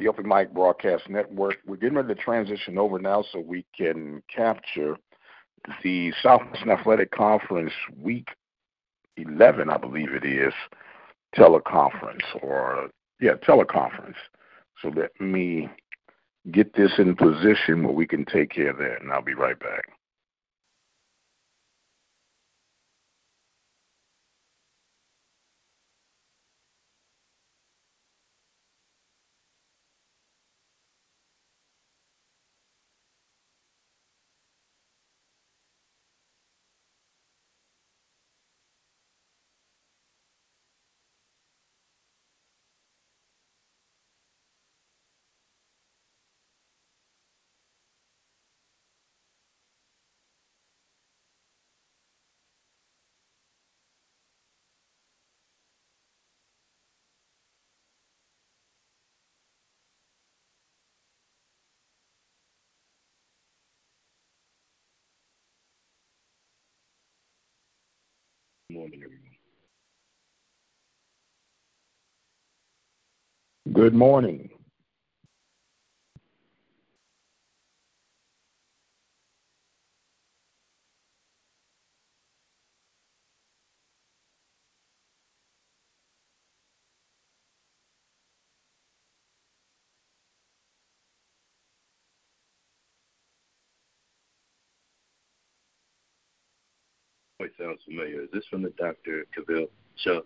The Open Mic Broadcast Network. We're getting ready to transition over now so we can capture the Southwestern Athletic Conference Week 11, I believe it is, teleconference or yeah, teleconference. So let me get this in position where we can take care of that, and I'll be right back. Morning, everyone. Good morning. Sounds familiar. Is this from the Dr. Cavill show?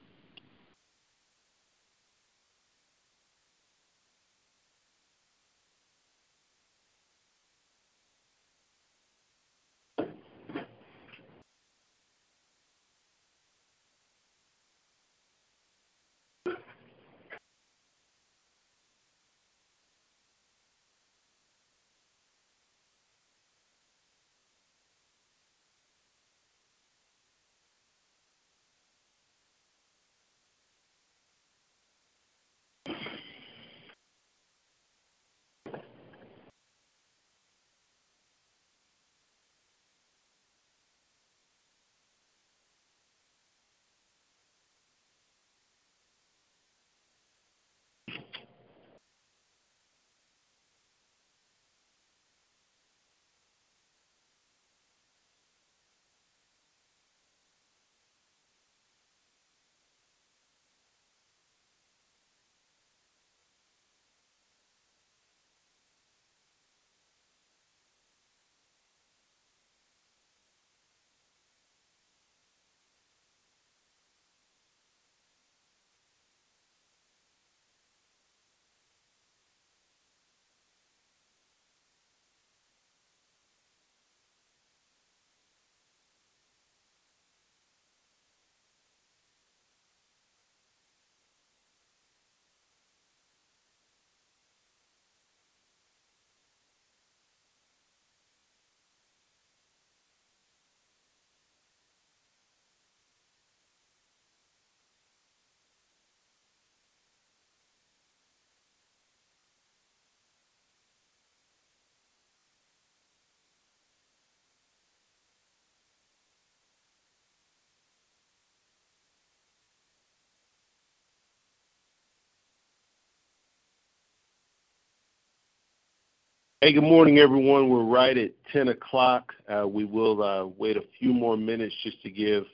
Hey, good morning, everyone. We're right at 10 o'clock. Uh, we will uh, wait a few more minutes just to give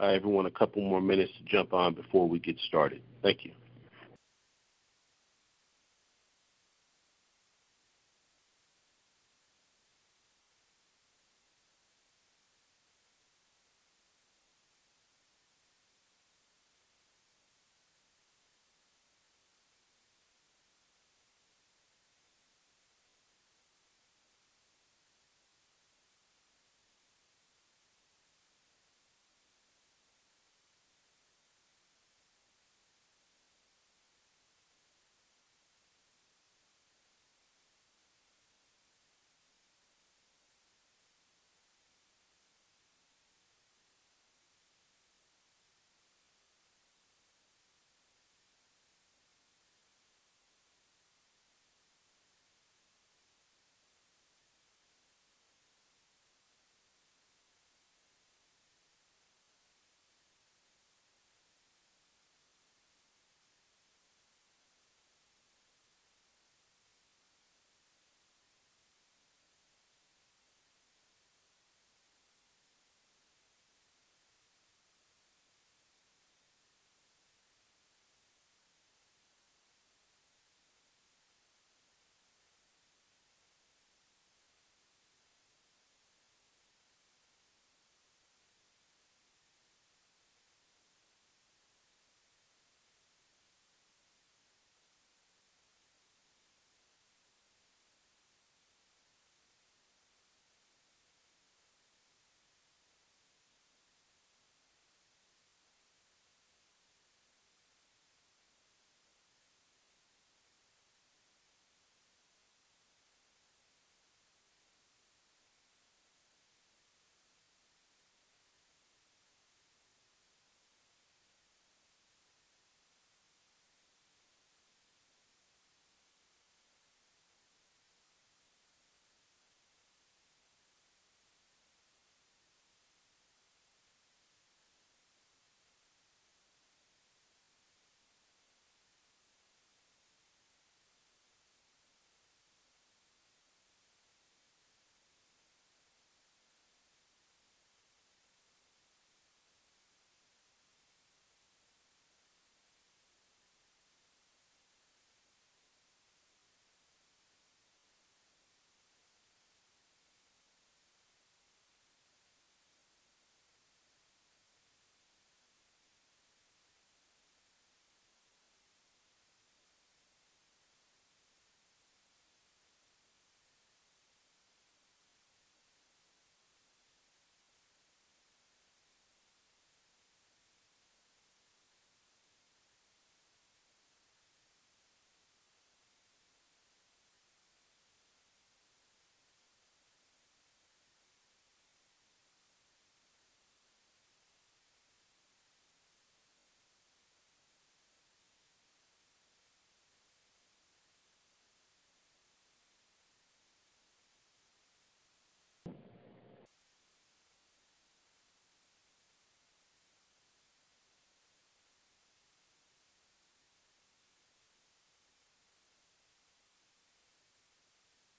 uh, everyone a couple more minutes to jump on before we get started. Thank you.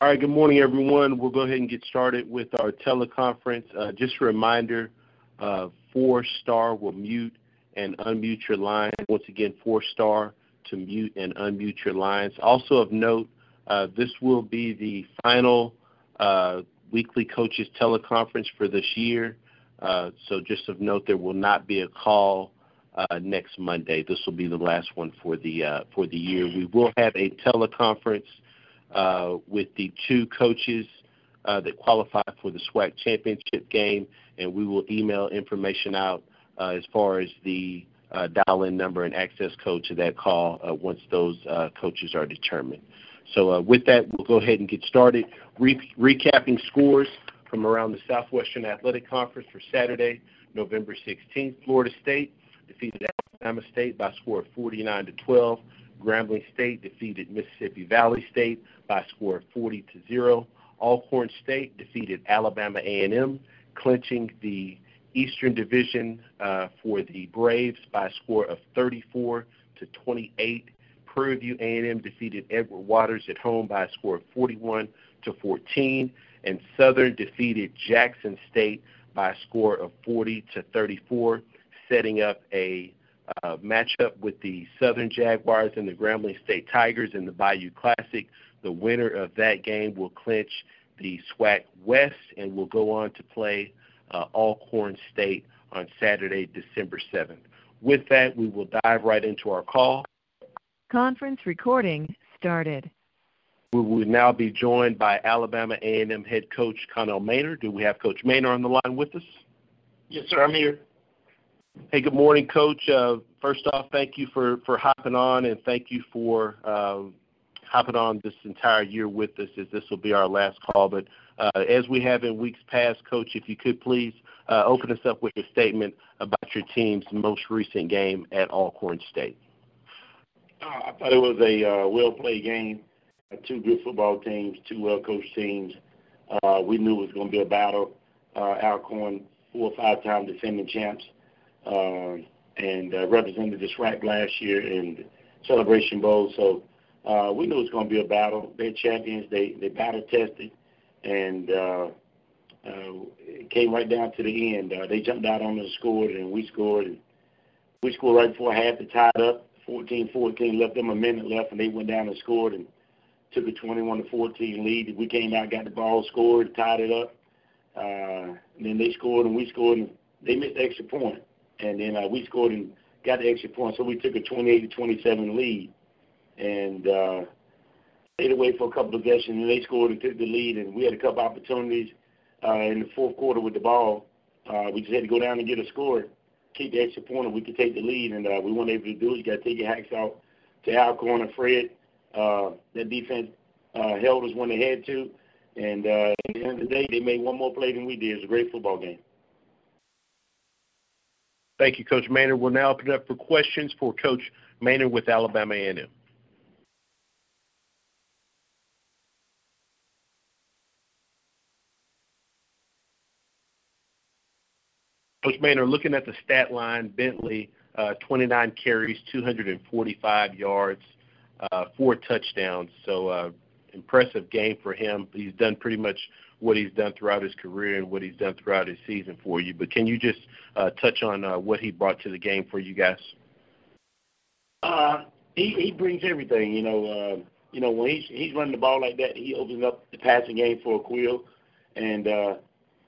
All right, good morning, everyone. We'll go ahead and get started with our teleconference. Uh, just a reminder, uh, four star will mute and unmute your line. Once again, four star to mute and unmute your lines. Also of note, uh, this will be the final uh, weekly coaches teleconference for this year. Uh, so just of note, there will not be a call uh, next Monday. This will be the last one for the for the year. We will have a teleconference with the two coaches uh, that qualify for the SWAC championship game, and we will email information out uh, as far as the uh, dial-in number and access code to that call uh, once those uh, coaches are determined. So uh, with that, we'll go ahead and get started. Re- recapping scores from around the Southwestern Athletic Conference for Saturday, November 16th. Florida State defeated Alabama State by a score of 49 to 12. Grambling State defeated Mississippi Valley State by a score of 40 to 0. Alcorn State defeated Alabama A&M, clinching the Eastern Division uh, for the Braves by a score of 34 to 28. Prairie View A&M defeated Edward Waters at home by a score of 41 to 14, and Southern defeated Jackson State by a score of 40 to 34, setting up a uh, matchup with the Southern Jaguars and the Grambling State Tigers in the Bayou Classic. The winner of that game will clinch the SWAC West and will go on to play uh, Alcorn State on Saturday, December 7th. With that, we will dive right into our call. Conference recording started. We will now be joined by Alabama A&M head coach Connell Maynor. Do we have Coach Maynor on the line with us? Yes, sir. I'm here. Hey, good morning, Coach. Uh, first off, thank you for, for hopping on, and thank you for um, hopping on this entire year with us, as this will be our last call. But uh, as we have in weeks past, Coach, if you could please uh, open us up with a statement about your team's most recent game at Alcorn State. Uh, I thought it was a uh, well-played game. Uh, two good football teams, two well-coached teams. Uh, we knew it was going to be a battle. Alcorn, four or five-time defending champs, uh, and uh, represented the SWAC last year in Celebration Bowl. So uh, we knew it was going to be a battle. They're champions. They they battle tested, and uh, uh, it came right down to the end. Uh, they jumped out on us, scored, and we scored. And we scored right before half to tie it up. 14-14, left them a minute left, and they went down and scored and took a 21 to 14 lead. We came out, got the ball, scored, tied it up. Uh, and then they scored, and we scored, and they missed the extra point. And then uh, we scored and got the extra point, so we took a 28 to 27 lead. And uh, stayed away for a couple of possessions, and they scored and took the lead. And we had a couple opportunities uh, in the fourth quarter with the ball. Uh, we just had to go down and get a score keep the extra point and we could take the lead, and uh, we weren't able to do it. You got to take your hacks out to Alcorn and Fred. Uh, that defense uh, held us when they had to, and uh, at the end of the day, they made one more play than we did. It was a great football game. Thank you, Coach Maynor. We'll now open it up for questions for Coach Maynor with Alabama A&M. Coach Maynor, looking at the stat line, Bentley, uh, 29 carries, 245 yards, uh, four touchdowns. So uh, impressive game for him. He's done pretty much what he's done throughout his career and what he's done throughout his season for you. But can you just uh, touch on uh, what he brought to the game for you guys? Uh, he he brings everything. You know, uh, you know when he's he's running the ball like that, he opens up the passing game for Aqeel, and uh,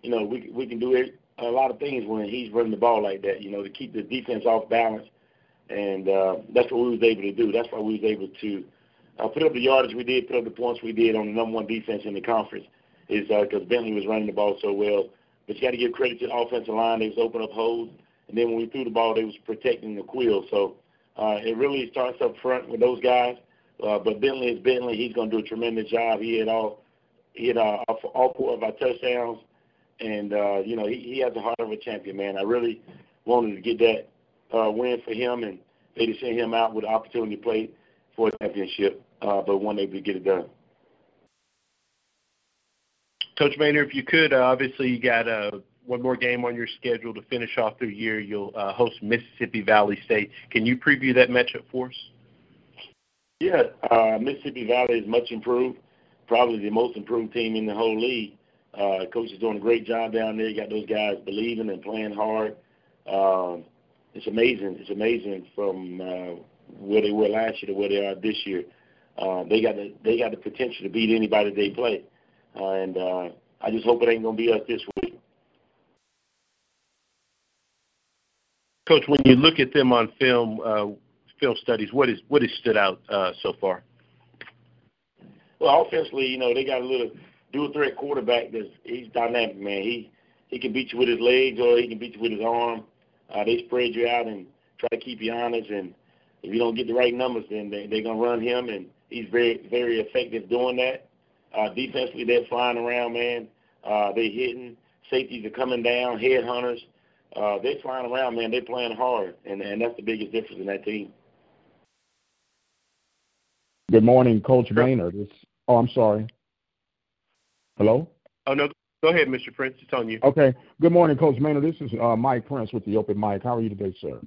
you know we we can do it a lot of things when he's running the ball like that, you know, to keep the defense off balance. And uh, that's what we was able to do. That's why we was able to uh, put up the yardage we did, put up the points we did on the number one defense in the conference, is because uh, Bentley was running the ball so well. But you got to give credit to the offensive line. They was opening up holes, and then when we threw the ball, they was protecting the Aqeel. So uh, it really starts up front with those guys. Uh, but Bentley is Bentley. He's going to do a tremendous job. He had all he had uh, all four of our touchdowns and uh, you know he, he has the heart of a champion, man. I really wanted to get that uh, win for him, and they just sent him out with the opportunity to play for a championship, uh, but one able to get it done. Coach Maynor, if you could, uh, obviously you got uh, one more game on your schedule to finish off the year. You'll uh, host Mississippi Valley State. Can you preview that matchup for us? Yeah, uh, Mississippi Valley is much improved. probably the most improved team in the whole league. Uh, coach is doing a great job down there. You got those guys believing and playing hard. Um, it's amazing. It's amazing from uh, where they were last year to where they are this year. Uh, they got the they got the potential to beat anybody they play, and uh, I just hope it ain't gonna be us this week. Coach, when you look at them on film, uh, film studies, what is what has stood out uh, so far? Well, offensively, you know, they got a little dual threat quarterback that's he's dynamic, man. He he can beat you with his legs or he can beat you with his arm. Uh, they spread you out and try to keep you honest. And if you don't get the right numbers, then they, they're gonna run him, and he's very very effective doing that. Uh, defensively, they're flying around, man. Uh, they're hitting. Safeties are coming down. Headhunters. Uh, they're flying around, man. They're playing hard, and and that's the biggest difference in that team. Good morning, Coach Maynard. This, oh, I'm sorry. Hello? Oh, no. Go ahead, Mr. Prince. It's on you. Okay. Good morning, Coach Maynard. This is uh, Mike Prince with the Open Mic. How are you today, sir?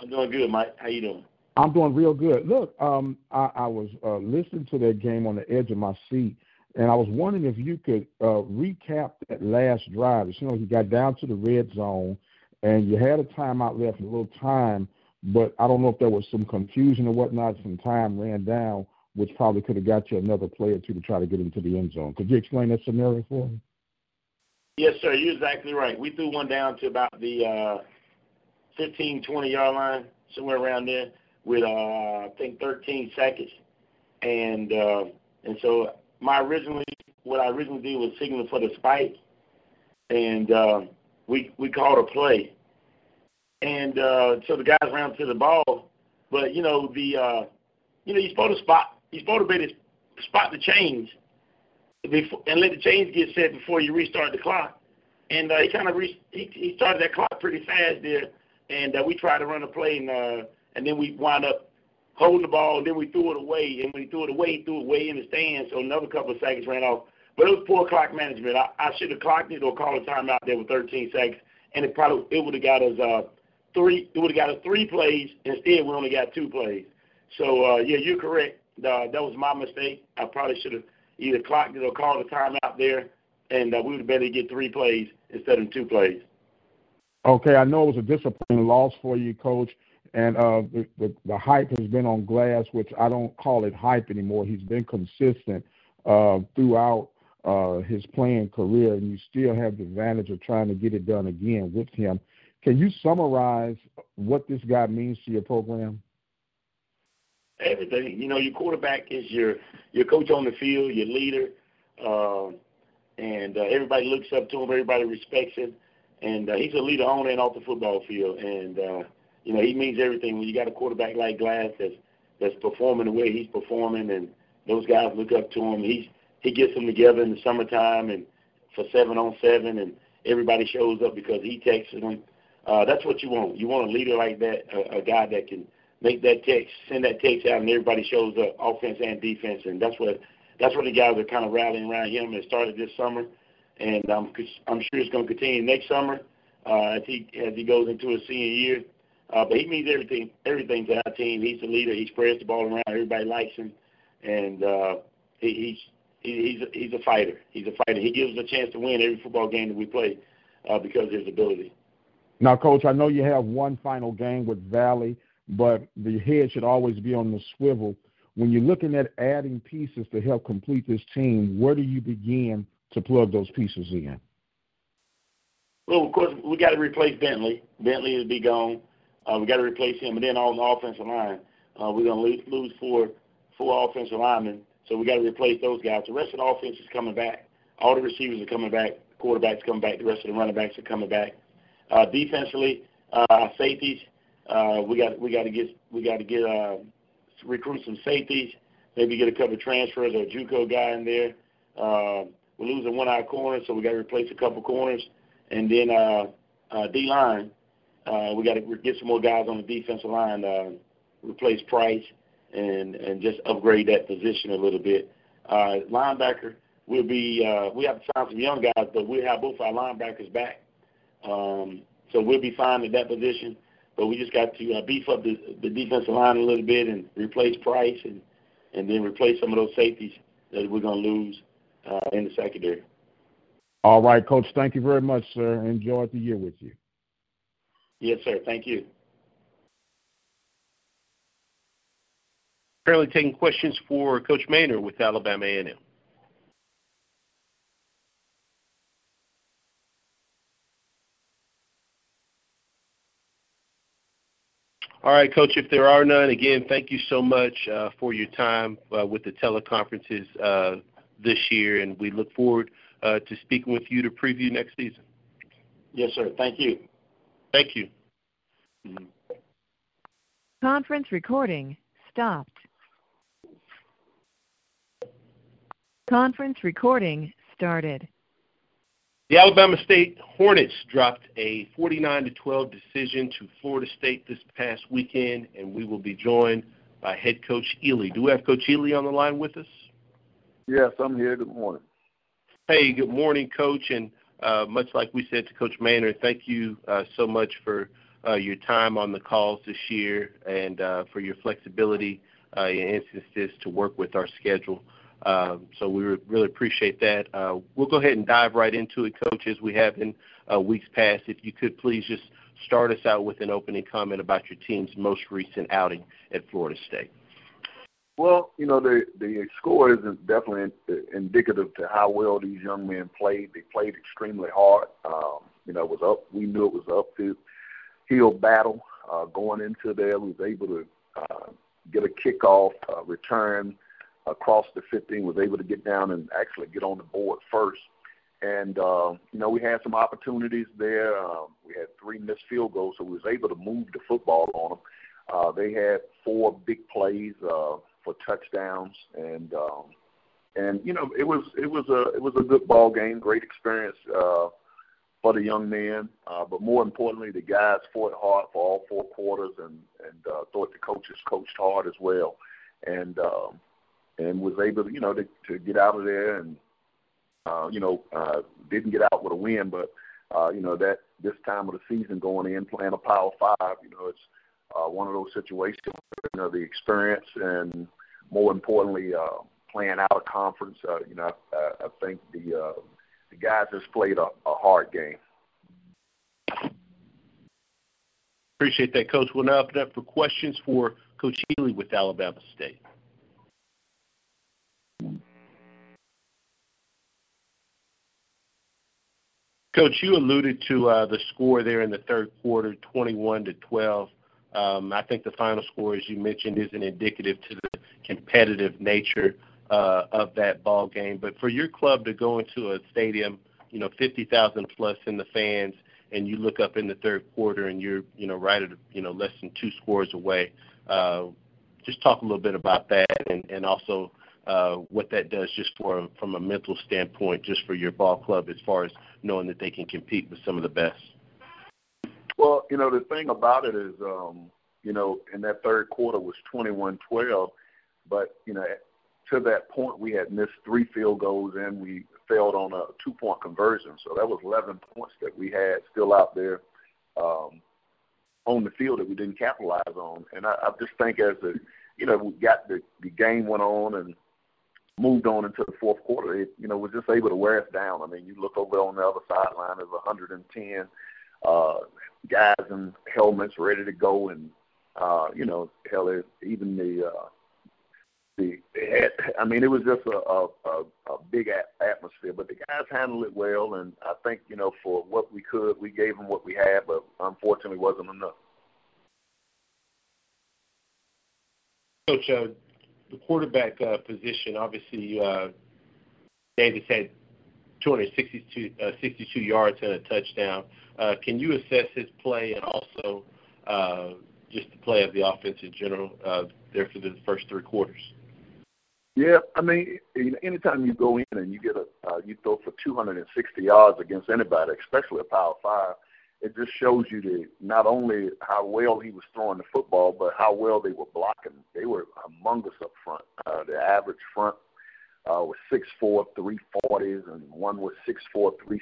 I'm doing good, Mike. How you doing? I'm doing real good. Look, um, I, I was uh, listening to that game on the edge of my seat, and I was wondering if you could uh, recap that last drive. You know, you got down to the red zone, and you had a timeout left, a little time – but I don't know if there was some confusion or whatnot. Some time ran down, which probably could have got you another play or two to try to get into the end zone. Could you explain that scenario for me? Yes, sir. You're exactly right. We threw one down to about the uh, 15, 20 yard line, somewhere around there, with uh, I think 13 seconds, and uh, and so my originally what I originally did was signal for the spike, and uh, we we called a play and uh, so the guys ran to the ball. But you know the uh, you know you're supposed to spot you're supposed to be to spot the change before, and let the change get set before you restart the clock. And uh, he kind of re- he, he started that clock pretty fast there, and uh, we tried to run a play, and uh, and then we wound up holding the ball, and then we threw it away. And when he threw it away, he threw it way in the stands, so another couple of seconds ran off. But it was poor clock management. I, I should have clocked it or called a timeout there with 13 seconds, and it probably it would have got us. Uh, three. It would have got us three plays. Instead, we only got two plays. So uh, yeah, you're correct. Uh, that was my mistake. I probably should have either clocked it or called a timeout there, and uh, we would have better get three plays instead of two plays. Okay, I know it was a disappointing loss for you, Coach. And uh, the, the, the hype has been on Glass, which I don't call it hype anymore. He's been consistent uh, throughout uh, his playing career, and you still have the advantage of trying to get it done again with him. Can you summarize what this guy means to your program? Everything. You know, your quarterback is your your coach on the field, your leader, uh, and uh, everybody looks up to him. Everybody respects him, and uh, he's a leader on and off the football field. And uh, you know, he means everything. When you got a quarterback like Glass that's that's performing the way he's performing, and those guys look up to him. He's he gets them together in the summertime and for seven on seven, and everybody shows up because he texts them uh, that's what you want. You want a leader like that, a, a guy that can make that text, send that text out, and everybody shows up, offense and defense, and that's what that's what the guys are kind of rallying around him. It started this summer, and um, I'm sure it's going to continue next summer uh, as he as he goes into his senior year. Uh, but he means everything everything to our team. He's the leader. He spreads the ball around. Everybody likes him, and uh, he, he's he, he's a, he's a fighter. He's a fighter. He gives us a chance to win every football game that we play uh, because of his ability. Now, Coach, I know you have one final game with Valley, but the head should always be on the swivel. When you're looking at adding pieces to help complete this team, where do you begin to plug those pieces in? Well, of course, we got to replace Bentley. Bentley will be gone. Uh, we got to replace him, and then on the offensive line, uh, we're going to lose four four offensive linemen, so we got to replace those guys. The rest of the offense is coming back. All the receivers are coming back. Quarterbacks coming back. The rest of the running backs are coming back. Uh, defensively, uh, safeties, uh, we got we got to get we got to get uh, recruit some safeties. Maybe get a couple of transfers or a JUCO guy in there. Uh, we're losing one out corner, so we got to replace a couple corners. And then uh, uh, D line, uh, we got to get some more guys on the defensive line. Uh, replace Price and and just upgrade that position a little bit. Uh, linebacker, we'll be uh, we have to sign some young guys, but we have both our linebackers back. Um, so we'll be fine at that position. But we just got to uh, beef up the, the defensive line a little bit and replace Price and and then replace some of those safeties that we're going to lose uh, in the secondary. All right, Coach. Thank you very much, sir. Enjoyed the year with you. Yes, sir. Thank you. Currently taking questions for Coach Maynor with Alabama A&M. All right, Coach, if there are none, again, thank you so much uh, for your time uh, with the teleconferences uh, this year, and we look forward uh, to speaking with you to preview next season. Yes, sir. Thank you. Thank you. Mm-hmm. Conference recording stopped. Conference recording started. The Alabama State Hornets dropped a 49 to 12 decision to Florida State this past weekend, and we will be joined by head coach Ely. Do we have Coach Ely on the line with us? Yes, I'm here. Good morning. Hey, good morning, Coach. And uh, much like we said to Coach Maynard, thank you uh, so much for uh, your time on the calls this year and uh, for your flexibility uh, in instances to work with our schedule. Um, so we really appreciate that. Uh, we'll go ahead and dive right into it, Coach, as we have in uh, weeks past. If you could please just start us out with an opening comment about your team's most recent outing at Florida State. Well, you know the the score isn't definitely indicative to how well these young men played. They played extremely hard. Um, you know, it was up. We knew it was up to hill battle uh, going into there. We was able to uh, get a kickoff, uh, return across the 15, was able to get down and actually get on the board first. And, uh, you know, we had some opportunities there. Um, we had three missed field goals, so we was able to move the football on them. Uh, they had four big plays uh, for touchdowns, and um, and you know it was it was a it was a good ball game, great experience uh, for the young men. Uh, but more importantly, the guys fought hard for all four quarters, and and uh, thought the coaches coached hard as well. And um, and was able, to, you know, to, to get out of there and, uh, you know, uh, didn't get out with a win, but, uh, you know, that this time of the season going in playing a Power Five, you know, it's uh, one of those situations, you know, the experience and more importantly, uh, playing out of conference. Uh, you know, I, I think the uh, the guys just played a, a hard game. Appreciate that, Coach. We'll now open up for questions for Coach Healy with Alabama State. Coach, you alluded to uh, the score there in the third quarter, 21 to 12. Um, I think the final score, as you mentioned, isn't indicative to the competitive nature uh, of that ball game. But for your club to go into a stadium, you know, 50,000 plus in the fans, and you look up in the third quarter and you're, you know, right at, you know, less than two scores away. Uh, just talk a little bit about that, and, and also uh, what that does just for from a mental standpoint, just for your ball club, as far as knowing that they can compete with some of the best. Well, you know the thing about it is, um, you know, in that third quarter was 21-12, but you know, to that point we had missed three field goals and we failed on a two-point conversion, so that was 11 points that we had still out there. Um, on the field that we didn't capitalize on, and I, I just think as the you know we got the the game went on and moved on into the fourth quarter, it you know was just able to wear us down. I mean, you look over on the other sideline, there's 110 uh, guys in helmets ready to go, and uh, you know, hell, even the uh, the I mean, it was just a a, a, a big atmosphere. But the guys handled it well, and I think you know for what we could, we gave them what we had, but unfortunately, wasn't enough. Coach, uh, the quarterback uh, position, obviously, uh, Davis had 262 uh, 62 yards and a touchdown. Uh, can you assess his play and also uh, just the play of the offense in general uh, there for the first three quarters? Yeah, I mean, anytime you go in and you get a uh, you throw for 260 yards against anybody, especially a Power Five, it just shows you the not only how well he was throwing the football, but how well they were blocking. They were among us up front. Uh, the average front uh, was six four, three forties, and one was six four, three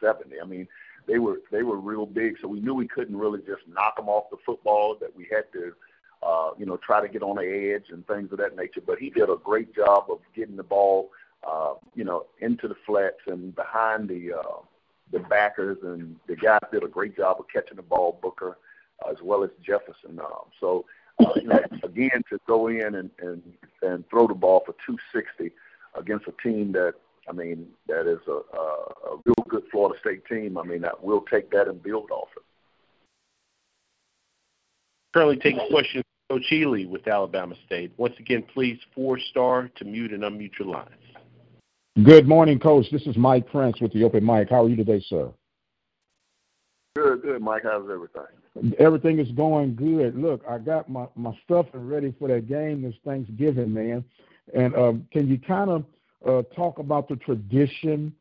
seventy. I mean, they were they were real big, so we knew we couldn't really just knock them off the football. That we had to uh, you know, try to get on the edge and things of that nature. But he did a great job of getting the ball, uh, you know, into the flats and behind the uh, the backers, and the guys did a great job of catching the ball, Booker, uh, as well as Jefferson. Um, so, uh, you know, again, to go in and, and and throw the ball for 260 against a team that I mean, that is a, a, a real good Florida State team. I mean, that we'll take that and build off it. Currently taking questions Coach Healy with Alabama State. Once again, please four star to mute and unmute your lines. Good morning, Coach. This is Mike Prince with the Open Mic. How are you today, sir? Good, good, Mike. How's everything? Everything is going good. Look, I got my my stuff ready for that game this Thanksgiving, man. And um, can you kind of uh, talk about the tradition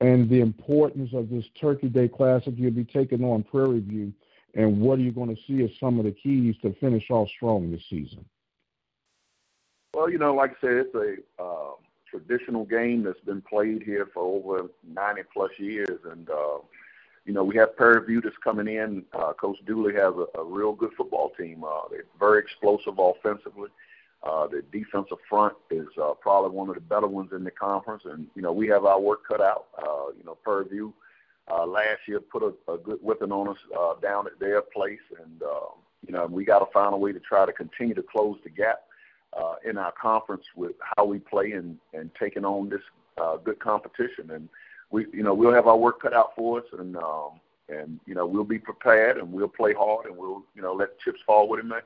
and the importance of this Turkey Day Classic you'll be taking on Prairie View, and what are you going to see as some of the keys to finish off strong this season? Well, you know, like I said, it's a uh, traditional game that's been played here for over 90 plus years, and uh, you know, we have Prairie View that's coming in. Uh, Coach Dooley has a, a real good football team. Uh, they're very explosive offensively. Uh, the defensive front is uh, probably one of the better ones in the conference, and you know we have our work cut out. Uh, you know, Prairie View uh, last year put a, a good whipping on us uh, down at their place, and uh, you know we got to find a way to try to continue to close the gap uh, in our conference with how we play and and taking on this uh, good competition. And we, you know, we'll have our work cut out for us, and um, and you know we'll be prepared and we'll play hard and we'll you know let chips fall with it, man.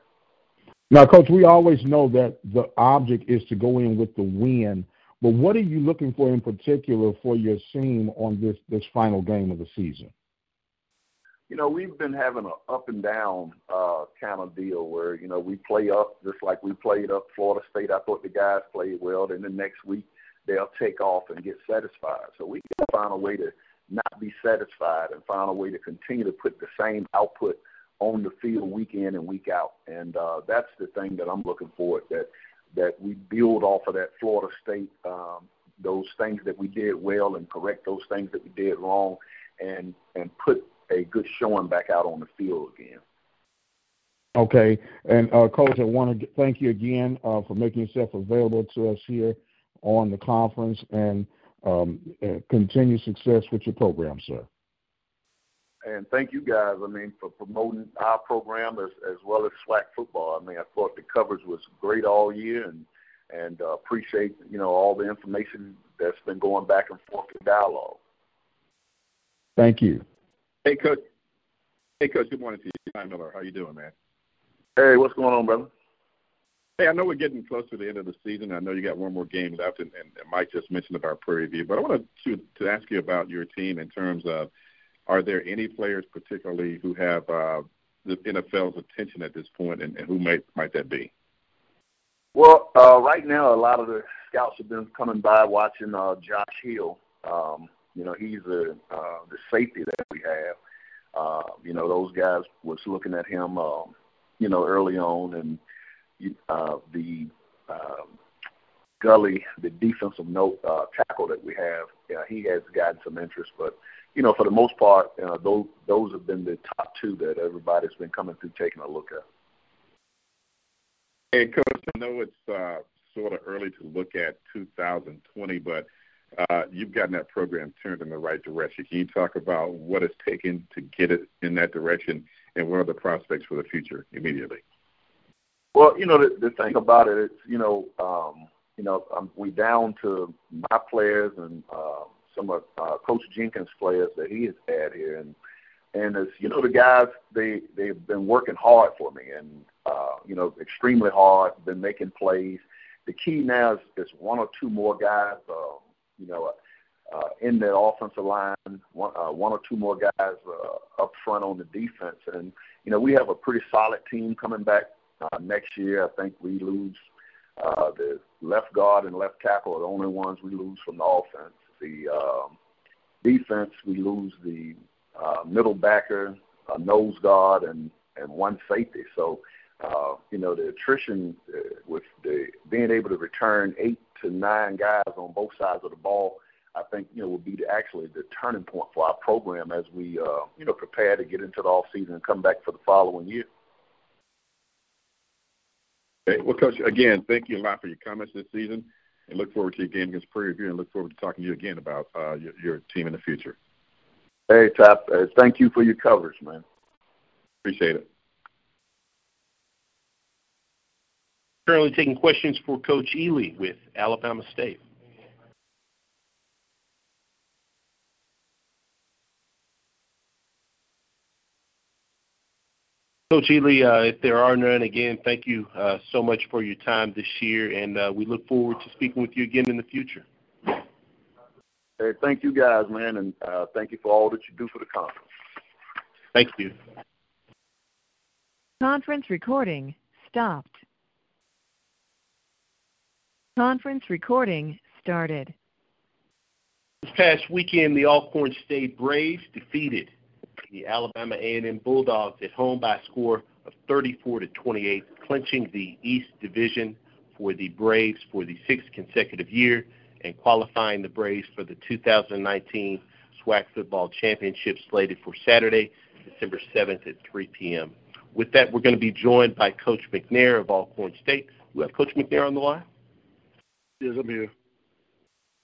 Now, Coach, we always know that the object is to go in with the win, but what are you looking for in particular for your team on this this final game of the season? You know, we've been having an up and down uh, kind of deal where you know we play up just like we played up Florida State. I thought the guys played well. Then the next week they'll take off and get satisfied. So we got to find a way to not be satisfied and find a way to continue to put the same output on the field week in and week out. And uh, that's the thing that I'm looking for that that we build off of that Florida State um, those things that we did well and correct those things that we did wrong and and put a good showing back out on the field again. Okay, and uh, coach, I want to thank you again uh, for making yourself available to us here on the conference, and um, continue success with your program, sir and thank you guys. I mean, for promoting our program as as well as SWAC football. I mean, I thought the coverage was great all year, and and uh, appreciate you know all the information that's been going back and forth in dialogue. Thank you. Hey, coach. Hey, coach. Good morning to you, Ty Miller. How you doing, man? Hey, what's going on, brother? Hey, I know we're getting close to the end of the season. I know you got one more game left, and, and Mike just mentioned about Prairie View, but I wanted to to ask you about your team in terms of are there any players particularly who have uh, the NFL's attention at this point, and, and who might might that be? Well, uh, right now, a lot of the scouts have been coming by watching uh, Josh Hill. Um, you know, he's a, uh, the safety that we have. Uh, you know, those guys was looking at him, um, you know, early on, and uh, the uh, Gully, the defensive note uh, tackle that we have, yeah, he has gotten some interest, but you know, for the most part, uh, those those have been the top two that everybody's been coming through taking a look at. Hey, Coach, I know it's uh, sort of early to look at 2020, but uh, you've gotten that program turned in the right direction. Can you talk about what it's taken to get it in that direction, and what are the prospects for the future immediately? Well, you know, the, the thing about it, it's you know, um, you know, um, we down to my players and. Uh, some of uh, Coach Jenkins players that he has had here, and and as you know, the guys they they've been working hard for me, and uh, you know, extremely hard. Been making plays. The key now is, is one or two more guys, uh, you know, uh, in the offensive line, one, uh, one or two more guys uh, up front on the defense, and you know, we have a pretty solid team coming back uh, next year. I think we lose uh, the left guard and left tackle are the only ones we lose from the offense the um, defense, we lose the uh, middle backer, a nose guard, and and one safety. So, uh, you know, the attrition uh, with the being able to return eight to nine guys on both sides of the ball, I think you know will be the, actually the turning point for our program as we uh, you know prepare to get into the off season and come back for the following year. Okay. Well, Coach, again, thank you a lot for your comments this season, and look forward to your game against Prairie View, and look forward to talking to you again about uh, your, your team in the future. Hey, Top, uh, thank you for your coverage, man. Appreciate it. Currently taking questions for Coach Ely with Alabama State. Coach Ely, uh, if there are none, again, thank you uh, so much for your time this year, and uh, we look forward to speaking with you again in the future. Hey, thank you guys, man, and uh, thank you for all that you do for the conference. Thank you. Conference recording stopped. Conference recording started. This past weekend, the Alcorn State Braves defeated the Alabama A&M Bulldogs at home by a score of 34 to 28, clinching the East Division for the Braves for the sixth consecutive year and qualifying the Braves for the 2019 SWAC Football Championship slated for Saturday, December 7th at 3 p.m. With that, we're going to be joined by Coach McNair of Alcorn State. We have Coach McNair on the line. Yes, I'm here.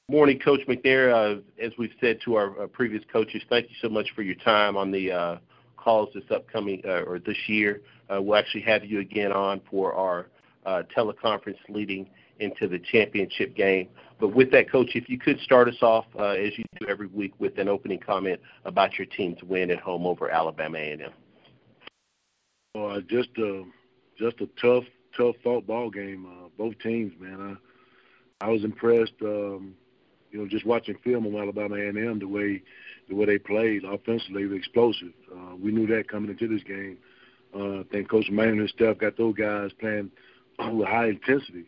Morning, Coach McNair. Uh, as we've said to our uh, previous coaches, thank you so much for your time on the uh, calls this upcoming uh, or this year. Uh, we'll actually have you again on for our uh, teleconference leading into the championship game. But with that, Coach, if you could start us off as you do every week with an opening comment about your team's win at home over Alabama A&M. Uh, just a just a tough, tough fought ball game. both teams, man. I I was impressed. Um, you know, just watching film on Alabama A&M, the way the way they played offensively, they were explosive. Uh, we knew that coming into this game. Uh, I think Coach Manning and his staff got those guys playing with high intensity,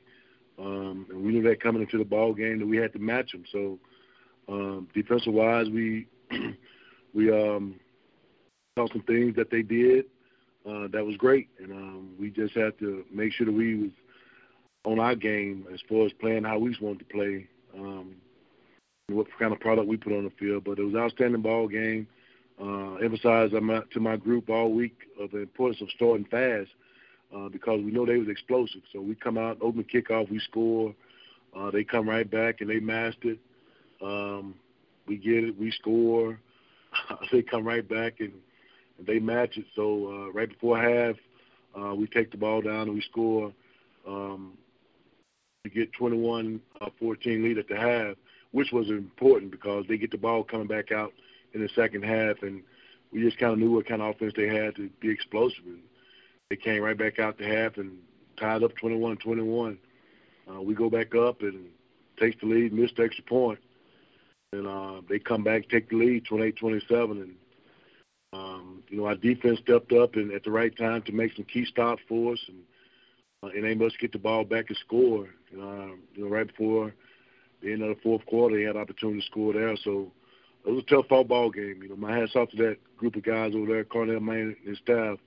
um, and we knew that coming into the ball game that we had to match them. So, um, defensive wise, we we um, saw some things that they did uh, that was great, and um, we just had to make sure that we was on our game as far as playing how we wanted to play. Um, what kind of product we put on the field. But it was an outstanding ball game. Uh, emphasized to my group all week of the importance of starting fast uh, because we know they was explosive. So we come out, open kickoff, we score. Uh, they come right back and they master it. Um, we get it, we score. they come right back and, and they match it. So uh, right before half, uh, we take the ball down and we score. Um, we get 21-14 uh, lead at the half which was important because they get the ball coming back out in the second half, and we just kind of knew what kind of offense they had to be explosive. And they came right back out the half and tied up 21-21. Uh, we go back up and takes the lead, missed the extra point. and uh, they come back, take the lead, 28-27, and um, you know our defense stepped up and at the right time to make some key stops for us, and uh, and they must get the ball back and score. Uh, you know, right before end of the fourth quarter, he had opportunity to score there. So it was a tough football game. You know, my hats off to that group of guys over there, Connell Maynor and staff,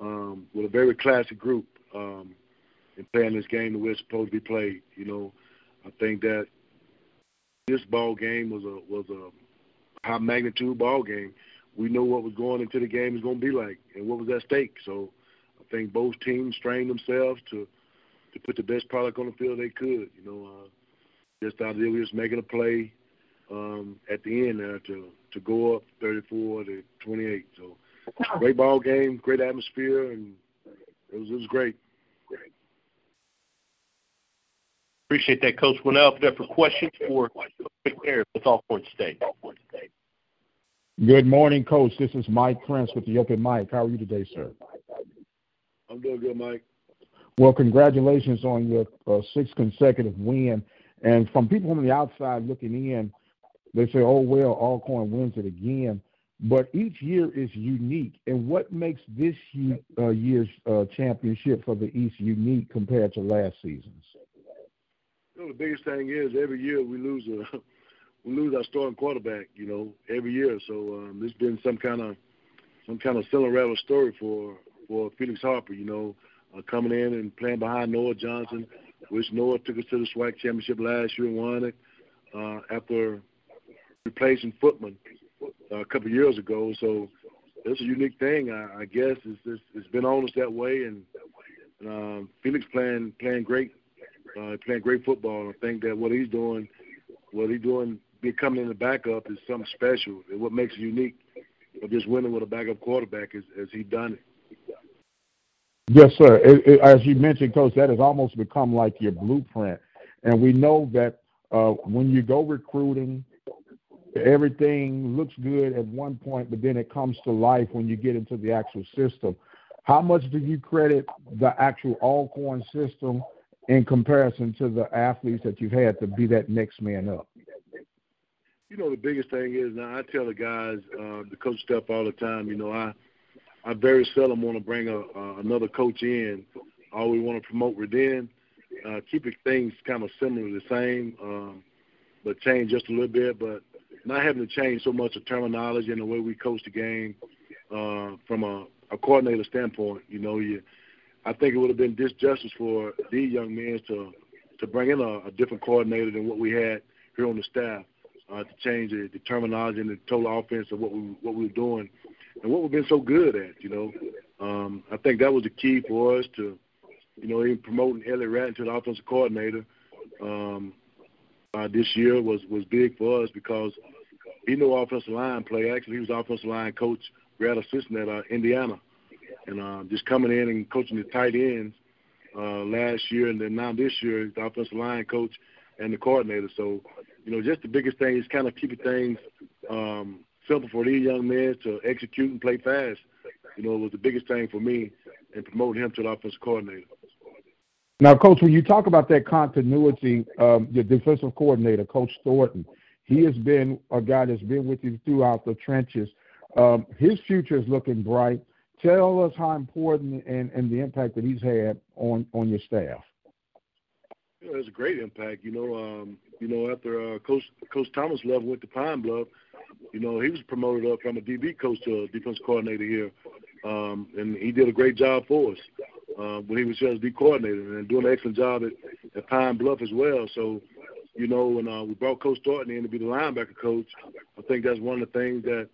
um, with a very classic group um, in playing this game the way it's supposed to be played. You know, I think that this ball game was a was a high magnitude ball game. We knew what was going into the game was going to be like and what was at stake. So I think both teams strained themselves to to put the best product on the field they could. You know. Uh, just out there, we was making a play um, at the end there to to go up 34 to 28. So great ball game, great atmosphere, and it was it was great. Great. Appreciate that, Coach. We'll now open up for questions for McNair with Alcorn State. Good morning, Coach. This is Mike Prince with the Open Mic. How are you today, sir? I'm doing good, Mike. Well, congratulations on your uh, sixth consecutive win. And from people from the outside looking in, they say, oh, well, Alcorn wins it again. But each year is unique. And what makes this uh, year's uh, championship for the East unique compared to last season's? You know, the biggest thing is every year we lose a we lose our starting quarterback. You know, every year. So um, there's been some kind of some kind of Cinderella story for for Felix Harper. You know, uh, coming in and playing behind Noah Johnson, which Noah took us to the SWAC championship last year and won it uh, after replacing Footman uh, a couple of years ago. So it's a unique thing, I, I guess. It's, it's, it's been on us that way, and And, um, Felix playing playing great, uh, playing great football. I think that what he's doing, what he's doing, becoming in the backup is something special. And what makes it unique of just winning with a backup quarterback is as he done it. Yes, sir. It, it, as you mentioned, Coach, that has almost become like your blueprint. And we know that uh, when you go recruiting, everything looks good at one point, but then it comes to life when you get into the actual system. How much do you credit the actual Alcorn system in comparison to the athletes that you've had to be that next man up? You know, the biggest thing is now I tell the guys, uh, the coach stuff all the time. You know, I I very seldom want to bring a, uh, another coach in. I always want to promote within, uh, keeping things kind of similar, the same, um, but change just a little bit. But not having to change so much of terminology and the way we coach the game uh, from a, a coordinator standpoint. You know, you, I think it would have been disjustice for these young men to to bring in a, a different coordinator than what we had here on the staff uh, to change the, the terminology and the total offense of what we what we were doing and what we've been so good at. You know, um, I think that was the key for us to, you know, even promoting Elliott Ratton to the offensive coordinator. Um, uh, this year was was big for us because he knew offensive line play. Actually, he was offensive line coach, grad assistant at uh, Indiana, and uh, just coming in and coaching the tight ends uh, last year, and then now this year, the offensive line coach and the coordinator. So, you know, just the biggest thing is kind of keeping things um, simple for these young men to execute and play fast. You know, it was the biggest thing for me and promoting him to the offensive coordinator. Now, Coach, when you talk about that continuity, um, your defensive coordinator, Coach Thornton, he has been a guy that's been with you throughout the trenches. Um, his future is looking bright. Tell us how important and, and the impact that he's had on, on your staff. Yeah, it's a great impact. You know, um, you know, after uh, Coach Coach Thomas left went to Pine Bluff, you know, he was promoted up from a DB coach to a defense coordinator here, um, and he did a great job for us uh, when he was just D coordinator and doing an excellent job at, at Pine Bluff as well. So, you know, when uh, we brought Coach Thornton in to be the linebacker coach, I think that's one of the things that,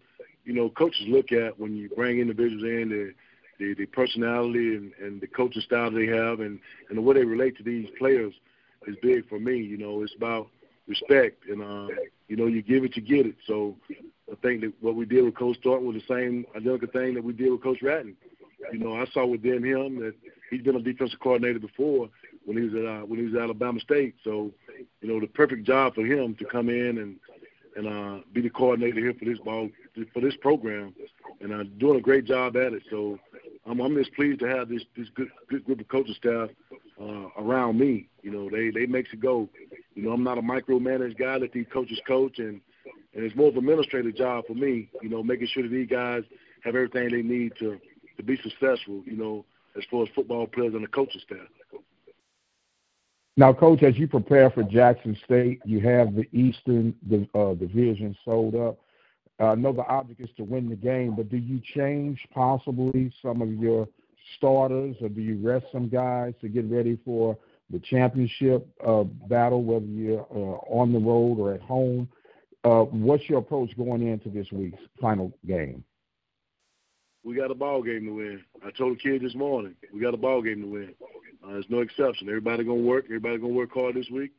you know, coaches look at when you bring individuals in, the the, the personality and, and the coaching style they have and, and the way they relate to these players is big for me. You know, it's about respect and uh, you know, you give it, you get it. So I think that what we did with Coach Thornton was the same identical thing that we did with Coach Ratton. You know, I saw within him that he's been a defensive coordinator before when he was at uh, when he was at Alabama State. So, you know, the perfect job for him to come in and and uh, be the coordinator here for this ball for this program, and uh, doing a great job at it. So, I'm, I'm just pleased to have this this good good group of coaching staff uh, around me. You know, they they makes it go. You know, I'm not a micromanaged guy. Let these coaches coach, and and it's more of an administrative job for me. You know, making sure that these guys have everything they need to to be successful. You know, as far as football players and the coaching staff. Now, Coach, as you prepare for Jackson State, you have the Eastern the uh, Division sold up. I know the object is to win the game, but do you change possibly some of your starters, or do you rest some guys to get ready for the championship uh, battle, whether you're uh, on the road or at home? Uh, what's your approach going into this week's final game? we got a ball game to win. I told the kid this morning, we got a ball game to win. Uh, there's no exception. Everybody gonna work. Everybody gonna work hard this week,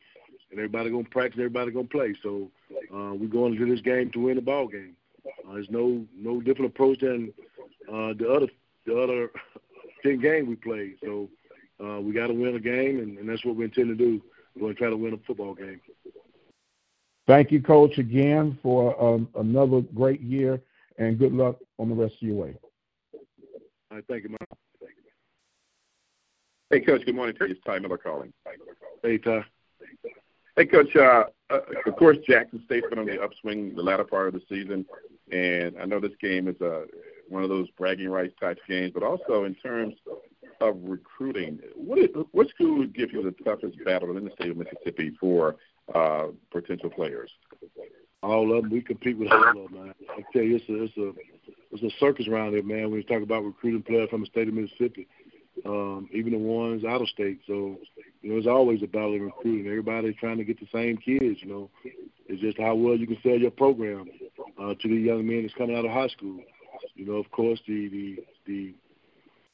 and everybody gonna practice. Everybody gonna play. So uh, we're going into this game to win the ball game. Uh, there's no no different approach than uh, the other the other ten games we played. So uh, we got to win a game, and, and that's what we intend to do. We're going to try to win a football game. Thank you, Coach, again for um, another great year, and good luck on the rest of your way. All right, thank you, Mike. Hey, Coach. Good morning to you. It's Ty Miller calling. Hey, Ty. Hey, Coach. Uh, uh, of course, Jackson State's been on the upswing the latter part of the season, and I know this game is uh, one of those bragging rights type games, but also in terms of recruiting, what, is, what school would give you the toughest battle in the state of Mississippi for uh, potential players? All of them. We compete with all of them, man. I tell you, it's a, it's a there's a circus around here, man. When you talk about recruiting players from the state of Mississippi, um, even the ones out of state. So, you know, it's always a battle in recruiting. Everybody's trying to get the same kids. You know, it's just how well you can sell your program uh, to the young men that's coming out of high school. You know, of course, the the the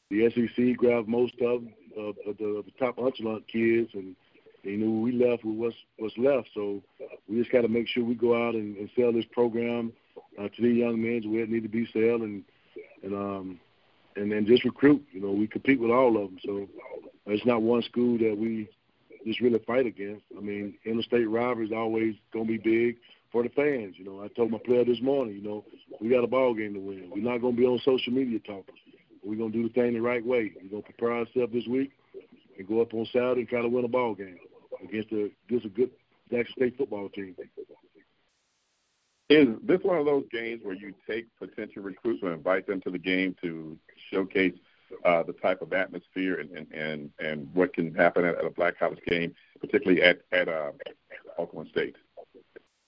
the SEC grabbed most of of, of, the, of the top echelon kids, and you know we left with what's what's left. So we just got to make sure we go out and, and sell this program uh, to the young men where it need to be sold, and and um and then just recruit. You know, we compete with all of them. So it's not one school that we just really fight against. I mean, interstate rivalry is always to be big for the fans. You know, I told my player this morning, you know, we got a ball game to win. We're not going to be on social media talking. We're going to do the thing the right way. We're going to prepare ourselves this week and go up on Saturday and try to win a ball game against a against a good Jackson State football team. Is this one of those games where you take potential recruits and invite them to the game to showcase uh, the type of atmosphere and, and, and, and what can happen at, at a Black College game, particularly at at uh, Alcorn State?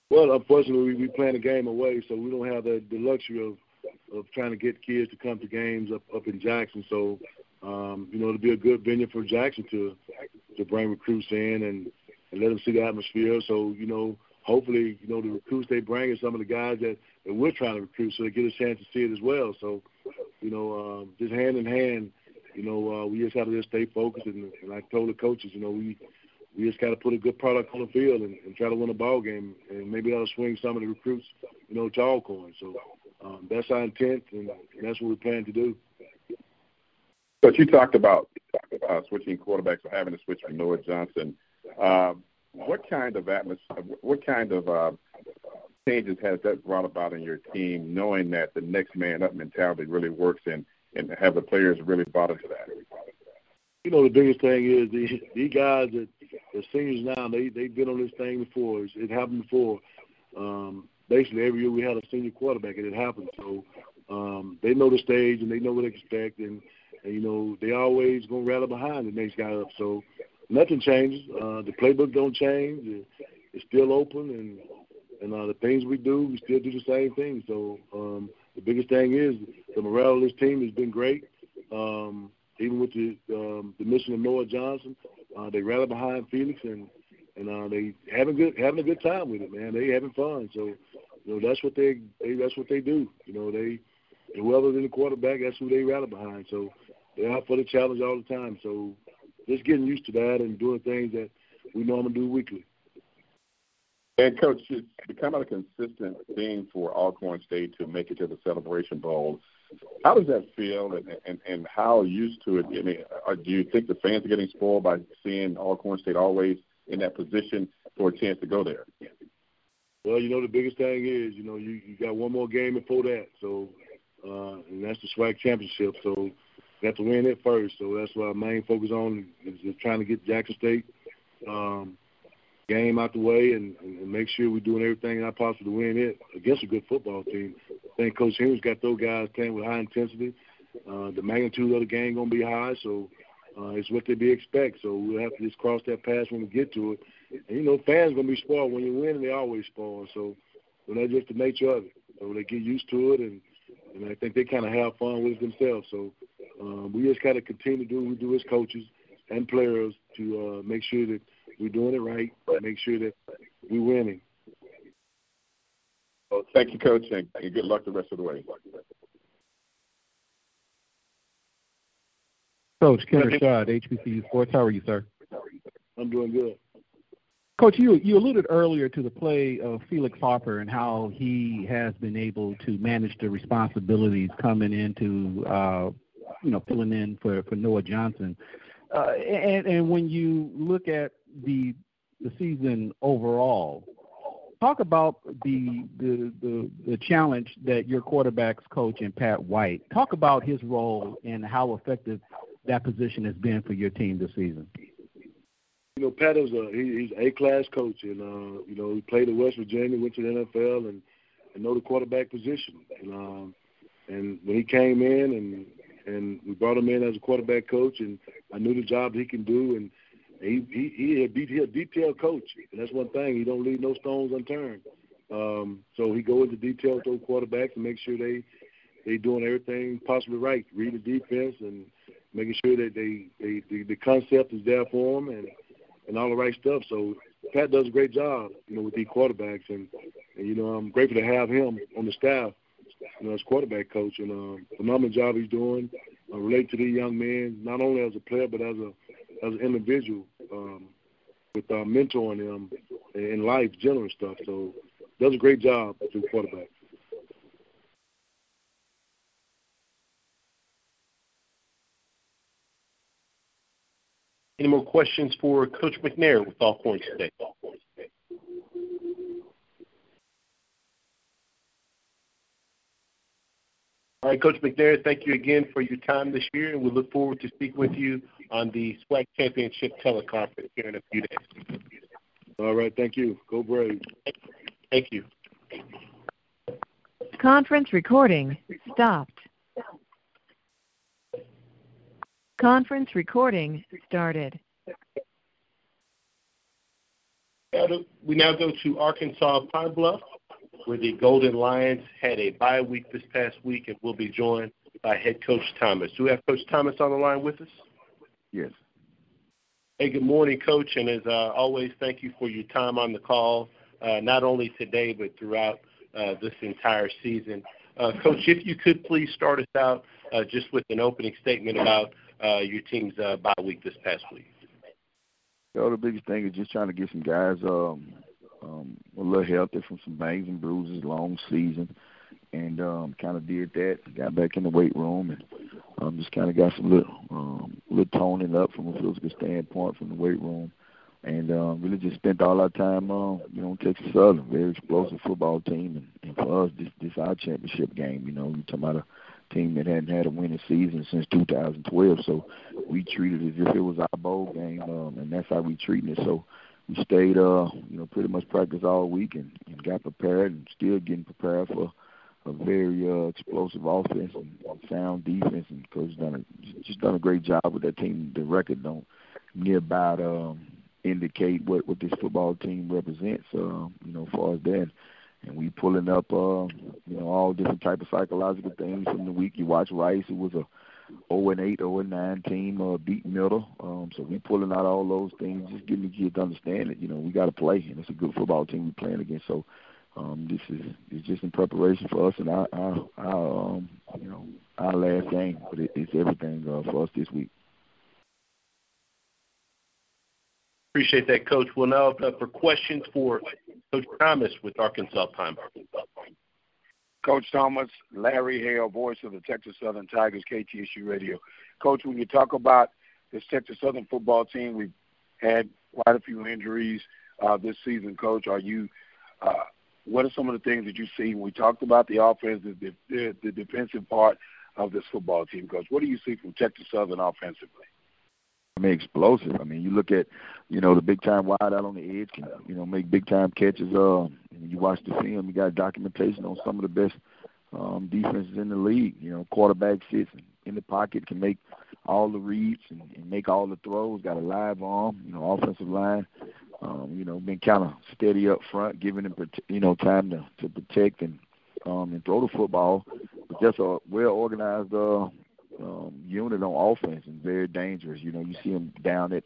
Well, unfortunately, we, we playing a game away, so we don't have the, the luxury of of trying to get kids to come to games up up in Jackson. So, um, you know, it'll be a good venue for Jackson to to bring recruits in and and let them see the atmosphere. So, you know, hopefully, you know, the recruits they bring are some of the guys that that we're trying to recruit, so they get a chance to see it as well. So, you know, um, just hand in hand, you know, uh, we just have to just stay focused. And, and I told the coaches, you know, we we just got to put a good product on the field and, and try to win a ball game, and maybe that'll swing some of the recruits, you know, to Alcorn. So um, that's our intent, and, and that's what we plan to do. But you talked about uh, switching quarterbacks or having to switch from Noah Johnson. Uh, what kind of atmosphere? What kind of uh, changes has that brought about in your team, knowing that the next man up mentality really works and and have the players really bought into that? You know, the biggest thing is the these guys that the seniors now they they've been on this thing before. It's, it happened before. Um, basically, every year we had a senior quarterback, and it happened. So um, they know the stage and they know what to expect, and, and you know they always gonna rally behind the next guy up. So nothing changes. Uh, the playbook don't change. It's still open, and and uh, the things we do, we still do the same thing. So um, the biggest thing is the morale of this team has been great. Um, even with the um, the mission of Noah Johnson, uh, they rally behind Felix and and uh, they having good having a good time with it, man. They having fun. So you know that's what they, they that's what they do. You know they whoever's in the quarterback, that's who they rally behind. So they're out for the challenge all the time. So just getting used to that and doing things that we normally do weekly. And coach, it's become a consistent theme for Alcorn State to make it to the Celebration Bowl. How does that feel, and and, and how used to it? I mean, do you think the fans are getting spoiled by seeing Alcorn State always in that position for a chance to go there? Well, you know the biggest thing is, you know, you you got one more game before that, so uh, and that's the SWAC championship. So have to win it first. So that's what our main focus on is just trying to get Jackson State um, game out the way and, and make sure we're doing everything in our possible to win it against a good football team. I think Coach Henry's got those guys playing with high intensity. Uh, the magnitude of the game to be high, so uh, it's what they be expect. So we'll have to just cross that pass when we get to it. And, you know, fans to be spoiled. When you win, they always spoiled. So well, that's just the nature of it. So they get used to it, and, and I think they kind of have fun with it themselves. So um, we just got to continue to do what we do as coaches and players to uh, make sure that – we're doing it right. Make sure that we're winning. Well, thank you, Coach, and good luck the rest of the way. Coach Ken Rashad, HBCU Sports. How are you, sir? I'm doing good. Coach, you you alluded earlier to the play of Felix Harper and how he has been able to manage the responsibilities coming into uh, you know filling in for for Noah Johnson. Uh, and and when you look at the the season overall. Talk about the, the the the challenge that your quarterbacks coach and Pat White. Talk about his role and how effective that position has been for your team this season. You know, Pat is a he, he's a class coach, and uh, you know he played at West Virginia, went to the NFL, and and know the quarterback position. And um, and when he came in, and and we brought him in as a quarterback coach, and I knew the job he can do, and he he he a, a detailed coach, and that's one thing. He don't leave no stones unturned. Um, so he go into detail with those quarterbacks and make sure they they doing everything possibly right. Read the defense and making sure that they, they the, the concept is there for them and and all the right stuff. So Pat does a great job, you know, with these quarterbacks, and, and you know I'm grateful to have him on the staff, you know, as quarterback coach, and um, phenomenal job he's doing. uh, relate to these young men, not only as a player but as a as an individual, um, with uh, mentoring them in life, general stuff. So does a great job through quarterback. Any more questions for Coach McNair with Alcorn State? All right, Coach McNair, thank you again for your time this year, and we look forward to speaking with you on the SWAC Championship teleconference here in a few days. All right, thank you. Go Braves. Thank you. Conference recording stopped. Conference recording started. We now go to Arkansas Pine Bluff, where the Golden Lions had a bye week this past week and we'll be joined by head coach Thomas. Do we have Coach Thomas on the line with us? Yes. Hey, good morning, Coach. And as uh, always, thank you for your time on the call, uh, not only today, but throughout uh, this entire season. Uh, Coach, if you could please start us out uh, just with an opening statement about uh, your team's bye week this past week. Well, the biggest thing is just trying to get some guys um, um, a little healthy from some bangs and bruises, long season, and um, kind of did that. Got back in the weight room and um, just kind of got some little um, little toning up from a physical standpoint from the weight room, and um, really just spent all our time, uh, you know, Texas Southern, very explosive football team, and, and for us, this this our championship game. You know, you talking about a team that hadn't had a winning season since 2012, so we treated it as if it was our bowl game, um, and that's how we treated it. So we stayed, uh, you know, pretty much practiced all week and, and got prepared, and still getting prepared for a very uh, explosive offense and sound defense, and coach done a, just done a great job with that team. The record don't near about um, indicate what what this football team represents. Uh, you know, as far as that, and we pulling up, uh, you know, all different type of psychological things from the week. You watch Rice, it was a 0 and 8, 0 and 9 team, uh, beat middle. Um, so we pulling out all those things, just getting the kids to understand that you know we got to play, and it's a good football team we're playing against. So um, this is it's just in preparation for us and our, our, our um, you know our last game, but it, it's everything uh, for us this week. Appreciate that, Coach. We'll now open up for questions for Coach Thomas with Arkansas Pine Coach Thomas, Larry Hale, voice of the Texas Southern Tigers, KTSU Radio. Coach, when you talk about this Texas Southern football team, we've had quite a few injuries uh, this season. Coach, are you? Uh, what are some of the things that you see? When we talked about the offense, the, the, the defensive part of this football team, Coach. What do you see from Texas Southern offensively? I mean, explosive. I mean, you look at, you know, the big time wide out on the edge can, you know, make big time catches. Uh, you watch the film, you got documentation on some of the best um, defenses in the league. You know, quarterback sits in the pocket, can make all the reads and, and make all the throws. Got a live arm. You know, offensive line. Um, you know, been kind of steady up front, giving them, you know, time to to protect and um, and throw the football. But just a well organized uh, um, unit on offense and very dangerous. You know, you see them down at,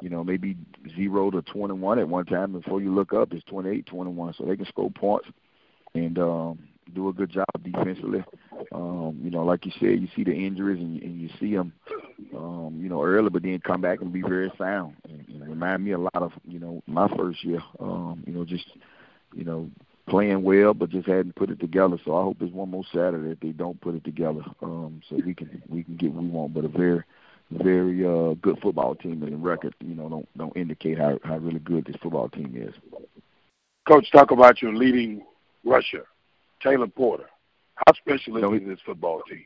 you know, maybe zero to 21 at one time. Before you look up, it's 28, 21. So they can score points and um, do a good job defensively. Um, you know, like you said, you see the injuries and, and you see them, um, you know, early, but then come back and be very sound. And, and remind me a lot of, you know, my first year. Um, you know, just, you know, playing well, but just hadn't put it together. So I hope there's one more Saturday if they don't put it together, um, so we can we can get what we want. But a very very uh, good football team, and the record you know don't don't indicate how how really good this football team is. Coach, talk about your leading rusher, Taylor Porter. How special is know, he, this football team?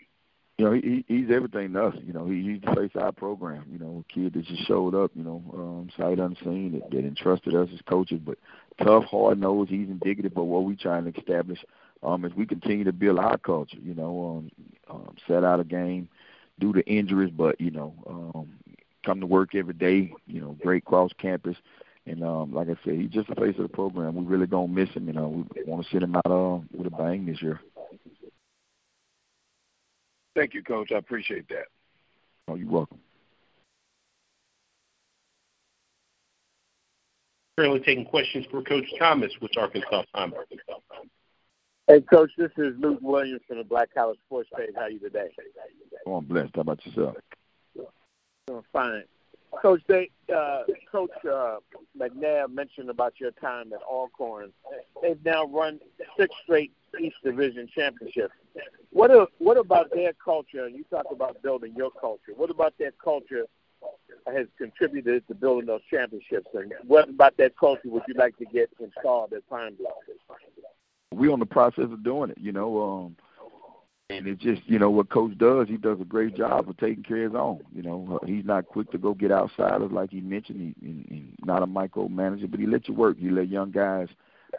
You know, he, he's everything to us. You know, he, he's the face of our program. You know, a kid that just showed up. You know, um, sight unseen that, that entrusted us as coaches, but tough, hard nosed. He's indicative of what we're trying to establish um, as we continue to build our culture. You know, um, um, set out a game, do the injuries, but you know, um, come to work every day. You know, great cross campus, and um, like I said, he's just the face of the program. We really don't miss him. You know, we want to send him out uh, with a bang this year. Thank you, Coach. I appreciate that. Oh, you're welcome. Currently taking questions for Coach Thomas with Arkansas Time. Hey, Coach, this is Luke Williams from the Black College Sports Page. How are you today? Oh, I'm blessed. How about yourself? Doing fine. Coach they, uh, Coach uh, McNair mentioned about your time at Alcorn. They've now run six straight East Division championships. What are, what about their culture? You talk about building your culture. What about their culture has contributed to building those championships? And what about that culture would you like to get installed at Pine Bluff? We're on the process of doing it. You know, um, and it's just you know what coach does he does a great job of taking care of his own you know uh, he's not quick to go get outsiders like he mentioned he, he, he's not a micromanager but he lets you work he let young guys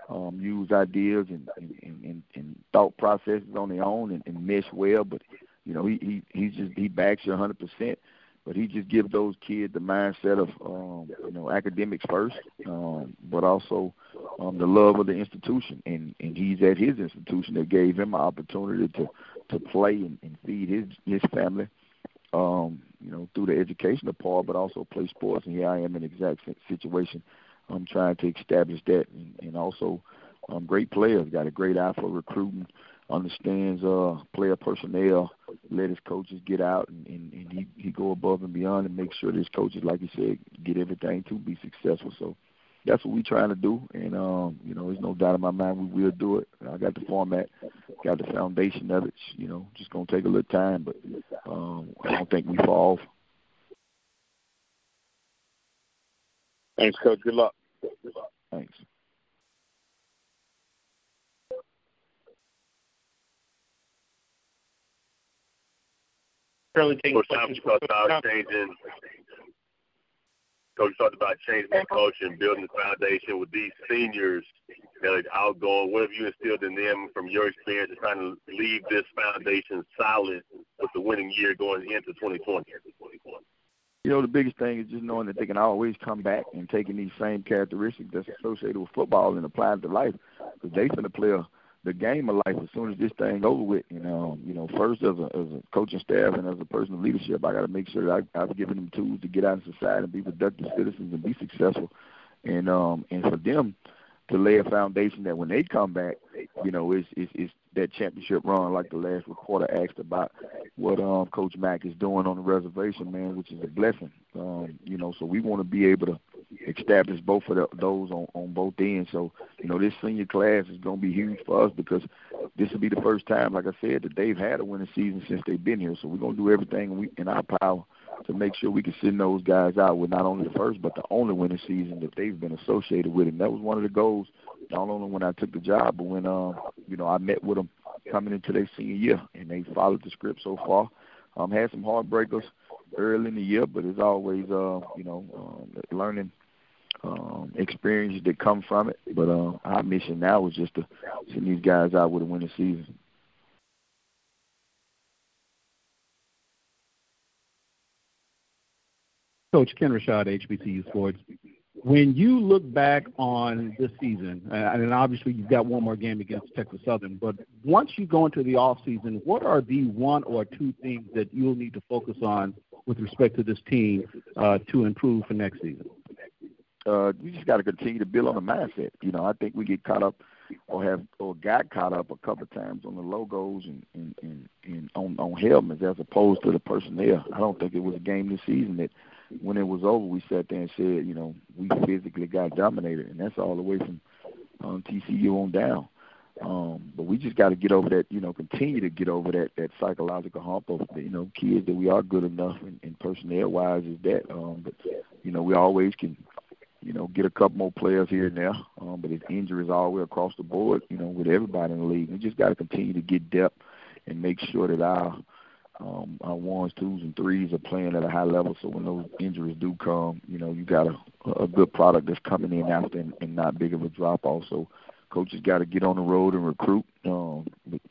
um use ideas and and, and, and thought processes on their own and, and mesh well but you know he he he's just he backs you a hundred percent but he just gives those kids the mindset of um, you know academics first, um, but also um, the love of the institution. And and he's at his institution that gave him an opportunity to to play and, and feed his his family, um, you know, through the educational part, but also play sports. And here I am in the exact situation. I'm trying to establish that, and, and also um, great players. Got a great eye for recruiting understands uh player personnel, let his coaches get out and, and, and he, he go above and beyond and make sure that his coaches, like you said, get everything to be successful. So that's what we're trying to do and um, you know, there's no doubt in my mind we will do it. I got the format, got the foundation of it, you know, just gonna take a little time but um I don't think we fall. Thanks, Coach. Good luck. Thanks. Currently taking Coach talked about changing. Coach talked about changing the culture and building the foundation with these seniors that are outgoing. What have you instilled in them from your experience of trying to leave this foundation solid with the winning year going into 2020? You know, the biggest thing is just knowing that they can always come back and taking these same characteristics that's associated with football and apply it to life. Because they finna play a the game of life as soon as this thing over with. You know, you know, first as a as a coaching staff and as a person of leadership, I got to make sure that I, I've given them tools to get out in society and be productive citizens and be successful. And um and for them to lay a foundation that when they come back, you know, it's it's, it's that championship run like the last reporter asked about what um Coach Mack is doing on the reservation, man, which is a blessing. Um, you know, so we want to be able to establish both of the, those on on both ends. So, you know, this senior class is going to be huge for us because this will be the first time, like I said, that they've had a winning season since they've been here. So we're going to do everything we, in our power to make sure we can send those guys out with not only the first but the only winning season that they've been associated with. And that was one of the goals, not only when I took the job, but when um, you know I met with them coming into their senior year, and they followed the script so far. Um, had some heartbreakers early in the year, but it's always uh, you know um, learning um, experiences that come from it. But uh, our mission now is just to send these guys out with a winning season. Coach Ken Rashad, HBCU Sports. When you look back on this season, and obviously you've got one more game against Texas Southern, but once you go into the off season, what are the one or two things that you'll need to focus on with respect to this team uh, to improve for next season? Uh, we just got to continue to build on the mindset. You know, I think we get caught up or have or got caught up a couple of times on the logos and, and, and, and on on helmets as opposed to the personnel. I don't think it was a game this season that when it was over, we sat there and said, you know, we physically got dominated, and that's all the way from um, TCU on down. Um, but we just got to get over that, you know, continue to get over that that psychological hump of, you know, kids that we are good enough and, and personnel wise is that. Um, but you know, we always can, you know, get a couple more players here and there. Um, but it's injuries all the way across the board, you know, with everybody in the league. We just got to continue to get depth and make sure that our um, our ones, twos, and threes are playing at a high level. So when those injuries do come, you know, you got a, a good product that's coming in after and, and not big of a drop off. So coaches got to get on the road and recruit. Um, but,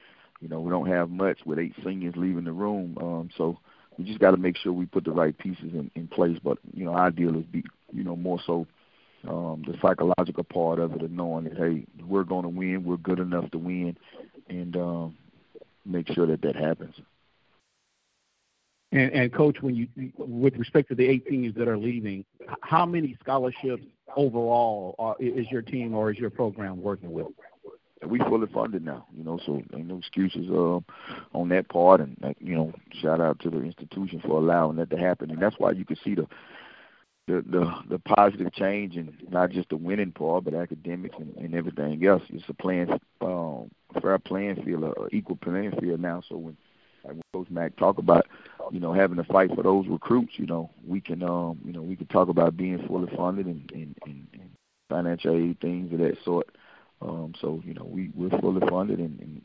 you know, we don't have much with eight seniors leaving the room. Um, so we just got to make sure we put the right pieces in, in place. But you know, our deal is be, you know, more so um, the psychological part of it, and knowing that hey, we're going to win, we're good enough to win, and um, make sure that that happens. And, and coach, when you, with respect to the eight seniors that are leaving, how many scholarships overall are, is your team or is your program working with? we fully funded now, you know, so ain't no excuses uh, on that part. And uh, you know, shout out to the institution for allowing that to happen. And that's why you can see the the the, the positive change and not just the winning part, but academics and, and everything else. It's a playing um, fair playing field, a equal playing field now. So when like Coach Mack talk about, you know, having to fight for those recruits, you know, we can um, you know, we can talk about being fully funded and, and, and, and financial aid things of that sort. Um, so, you know, we, we're fully funded and, and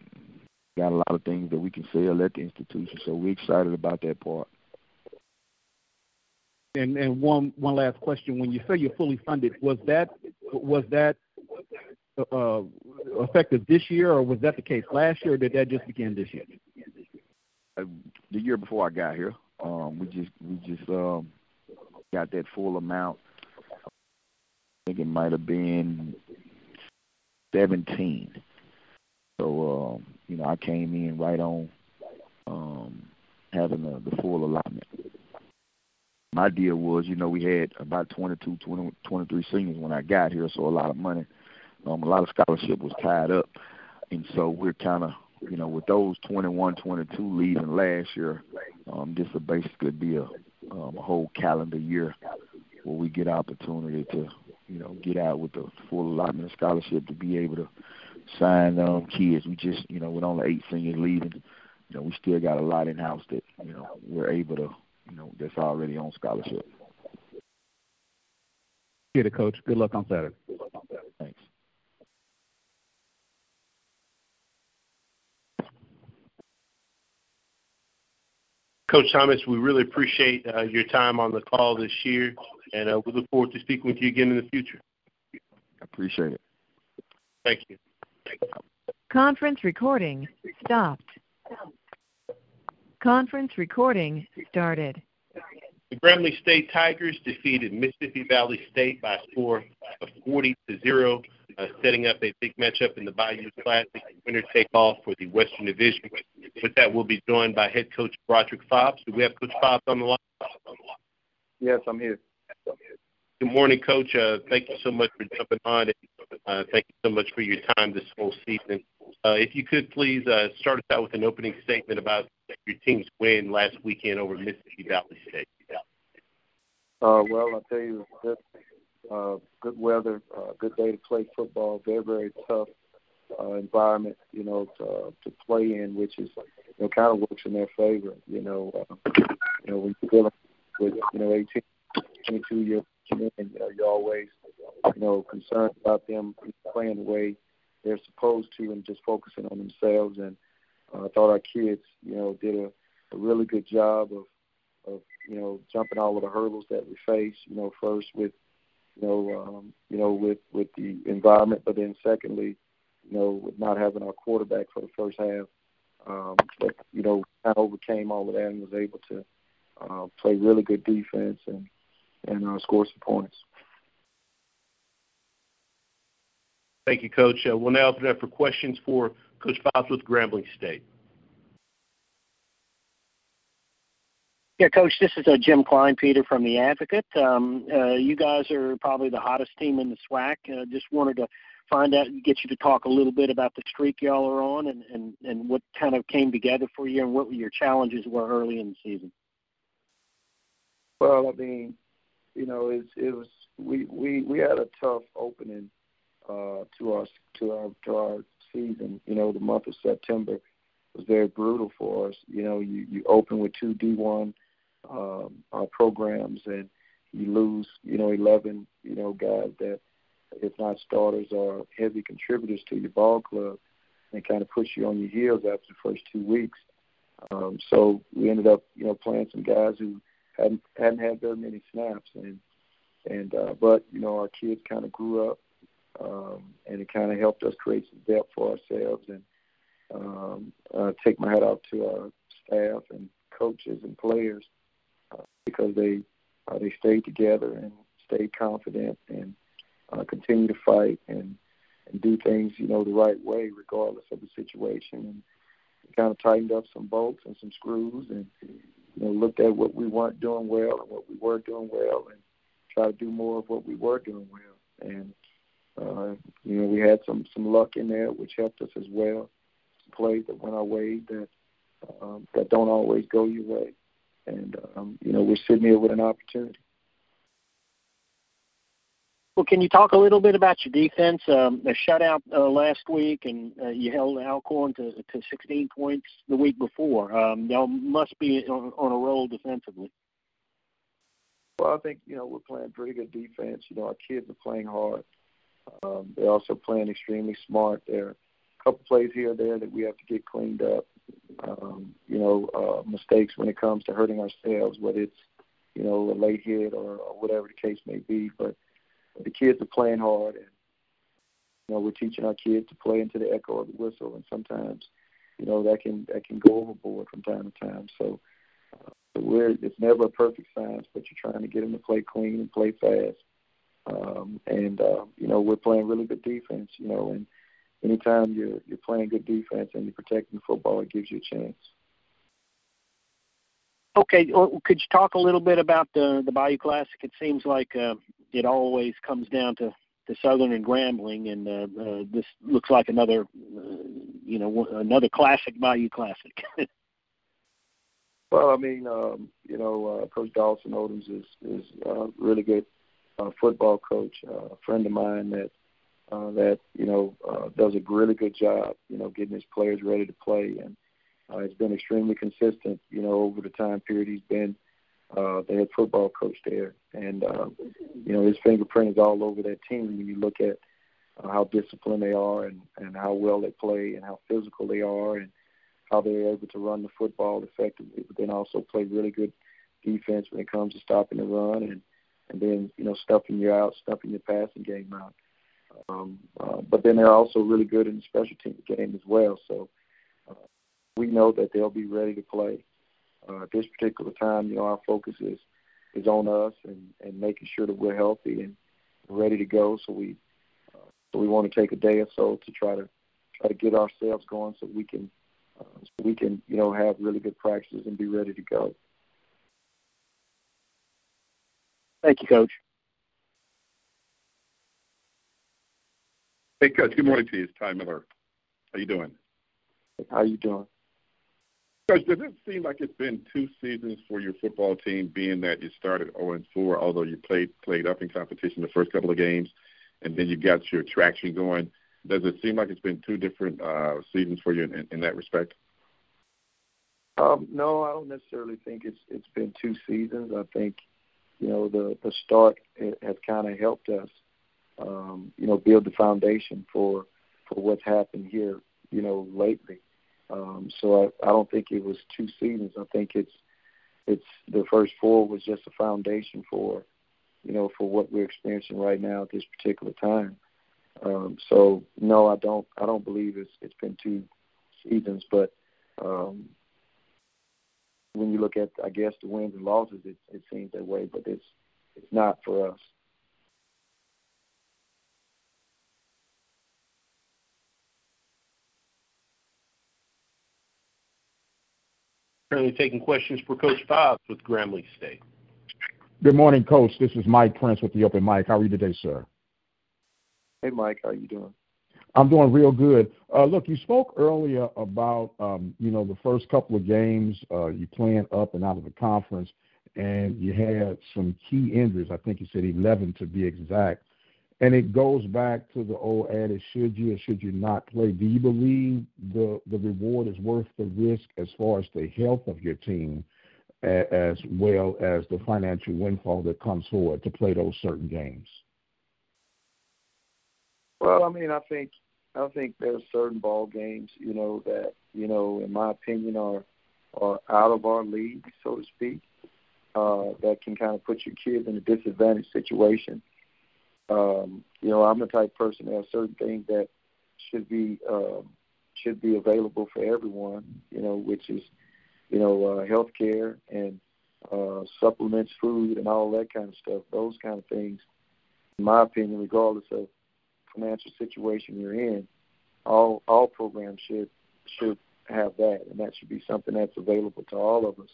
got a lot of things that we can sell at the institution. So we're excited about that part. And and one one last question: When you say you're fully funded, was that was that uh, effective this year, or was that the case last year, or did that just begin this year? Uh, the year before I got here, um, we just we just um, got that full amount. I think it might have been seventeen. So um, you know, I came in right on um, having the, the full allotment my deal was, you know, we had about 22, 20, 23 seniors when I got here, so a lot of money, um, a lot of scholarship was tied up, and so we're kind of, you know, with those 21, 22 leaving last year, um, this will basically be a, um, a whole calendar year where we get opportunity to, you know, get out with the full allotment of scholarship to be able to sign um, kids. We just, you know, with only eight seniors leaving, you know, we still got a lot in house that, you know, we're able to you know, that's already on scholarship. Get it, coach. Good luck on Saturday. Thanks. Coach Thomas, we really appreciate uh, your time on the call this year, and uh, we look forward to speaking with you again in the future. I appreciate it. Thank you. Conference recording stopped. Conference recording started. The Grambling State Tigers defeated Mississippi Valley State by a score of 40 to 0, uh, setting up a big matchup in the Bayou Classic, winner take all for the Western Division. With that, we'll be joined by head coach Broderick Fobbs. Do we have Coach Fobbs on the line? Yes, I'm here. Good morning, Coach. Uh, thank you so much for jumping on. Uh, thank you so much for your time this whole season. Uh, if you could please uh, start us out with an opening statement about your team's win last weekend over Mississippi Valley State. Uh, well, I'll tell you, good, uh, good weather, uh, good day to play football. Very, very tough uh, environment, you know, to, uh, to play in, which is, you know, kind of works in their favor. You know, uh, you know, when you're dealing with, you know, 18, 22 year men, you know, you're always, you know, concerned about them playing the way they're supposed to and just focusing on themselves. And uh, I thought our kids, you know, did a, a really good job of, of, you know, jumping all of the hurdles that we face. You know, first with, you know, um, you know, with with the environment, but then secondly, you know, with not having our quarterback for the first half. Um, but you know, kind of overcame all of that and was able to uh, play really good defense and and uh, score some points. Thank you, Coach. Uh, we'll now open up for questions for Coach Fobbs with Grambling State. Yeah, Coach, this is uh, Jim Kleinpeter from the Advocate. Um, uh, you guys are probably the hottest team in the SWAC. Uh, just wanted to find out, get you to talk a little bit about the streak y'all are on, and, and, and what kind of came together for you, and what your challenges were early in the season. Well, I mean, you know, it, it was we, we we had a tough opening uh, to our to our to our season. You know, the month of September was very brutal for us. You know, you you open with two D1 um, uh, programs and you lose, you know, 11, you know, guys that, if not starters, are heavy contributors to your ball club, and kind of push you on your heels after the first two weeks. Um, so we ended up, you know, playing some guys who hadn't hadn't had very many snaps, and and uh, but you know our kids kind of grew up um, and it kind of helped us create some depth for ourselves. And um, uh, take my hat off to our staff and coaches and players uh, because they uh, they stayed together and stayed confident and uh, continue to fight and and do things you know the right way regardless of the situation. And kind of tightened up some bolts and some screws and you know looked at what we weren't doing well and what we were doing well and try to do more of what we were doing well. And uh, you know, we had some some luck in there, which helped us as well. Some plays that went our way that um, that don't always go your way, and um, you know, we're sitting here with an opportunity. Well, can you talk a little bit about your defense? Um, a shutout uh, last week, and uh, you held Alcorn to, to 16 points the week before. Um, y'all must be on, on a roll defensively. Well, I think you know we're playing pretty good defense. You know, our kids are playing hard. Um, they're also playing extremely smart. There are a couple plays here or there that we have to get cleaned up. Um, you know, uh, mistakes when it comes to hurting ourselves, whether it's you know a late hit or, or whatever the case may be. But the kids are playing hard, and you know we're teaching our kids to play into the echo of the whistle, and sometimes you know that can that can go overboard from time to time. So uh, we're it's never a perfect science, but you're trying to get them to play clean and play fast. Um, and uh, you know we're playing really good defense. You know, and anytime you're you're playing good defense and you're protecting football, it gives you a chance. Okay, could you talk a little bit about the the Bayou Classic? It seems like uh, it always comes down to to Southern and Grambling, and uh, uh, this looks like another, uh, you know, another classic Bayou Classic. well, I mean, um, you know, uh, Coach Dawson Odums is is a really good uh, football coach, uh, a friend of mine that uh, that you know uh, does a really good job, you know, getting his players ready to play, and uh, has been extremely consistent, you know, over the time period he's been uh, the head football coach there. And, uh, you know, his fingerprint is all over that team when you look at uh, how disciplined they are and, and how well they play and how physical they are and how they're able to run the football effectively, but then also play really good defense when it comes to stopping the run and, and then, you know, stuffing you out, stuffing your passing game out. Um, uh, but then they're also really good in the special team game as well. So, we know that they'll be ready to play. Uh, at this particular time, you know, our focus is is on us and, and making sure that we're healthy and ready to go. So we uh, so we want to take a day or so to try to try to get ourselves going so we can uh, so we can you know have really good practices and be ready to go. Thank you, Coach. Hey, Coach. Good morning to you. It's Ty Miller. How you doing? How you doing? Coach, does it seem like it's been two seasons for your football team, being that you started 0 and 4, although you played played up in competition the first couple of games, and then you got your traction going? Does it seem like it's been two different uh, seasons for you in, in that respect? Um, no, I don't necessarily think it's it's been two seasons. I think you know the the start has kind of helped us, um, you know, build the foundation for for what's happened here, you know, lately. Um, so I, I don't think it was two seasons. I think it's it's the first four was just a foundation for you know for what we're experiencing right now at this particular time. Um, so no, I don't I don't believe it's it's been two seasons, but um, when you look at I guess the wins and losses, it, it seems that way, but it's it's not for us. Currently taking questions for Coach Fobbs with Grambling State. Good morning, Coach. This is Mike Prince with the Open Mic. How are you today, sir? Hey, Mike. How are you doing? I'm doing real good. Uh, look, you spoke earlier about um, you know the first couple of games uh, you playing up and out of the conference, and you had some key injuries. I think you said 11 to be exact. And it goes back to the old adage: should you or should you not play? Do you believe the the reward is worth the risk as far as the health of your team, as well as the financial windfall that comes forward to play those certain games? Well, I mean, I think I think there's certain ball games, you know, that you know, in my opinion, are are out of our league, so to speak, uh, that can kind of put your kids in a disadvantaged situation um, you know, I'm the type person that has certain things that should be um, should be available for everyone. You know, which is you know uh, health care and uh, supplements, food, and all that kind of stuff. Those kind of things, in my opinion, regardless of financial situation you're in, all all programs should should have that, and that should be something that's available to all of us.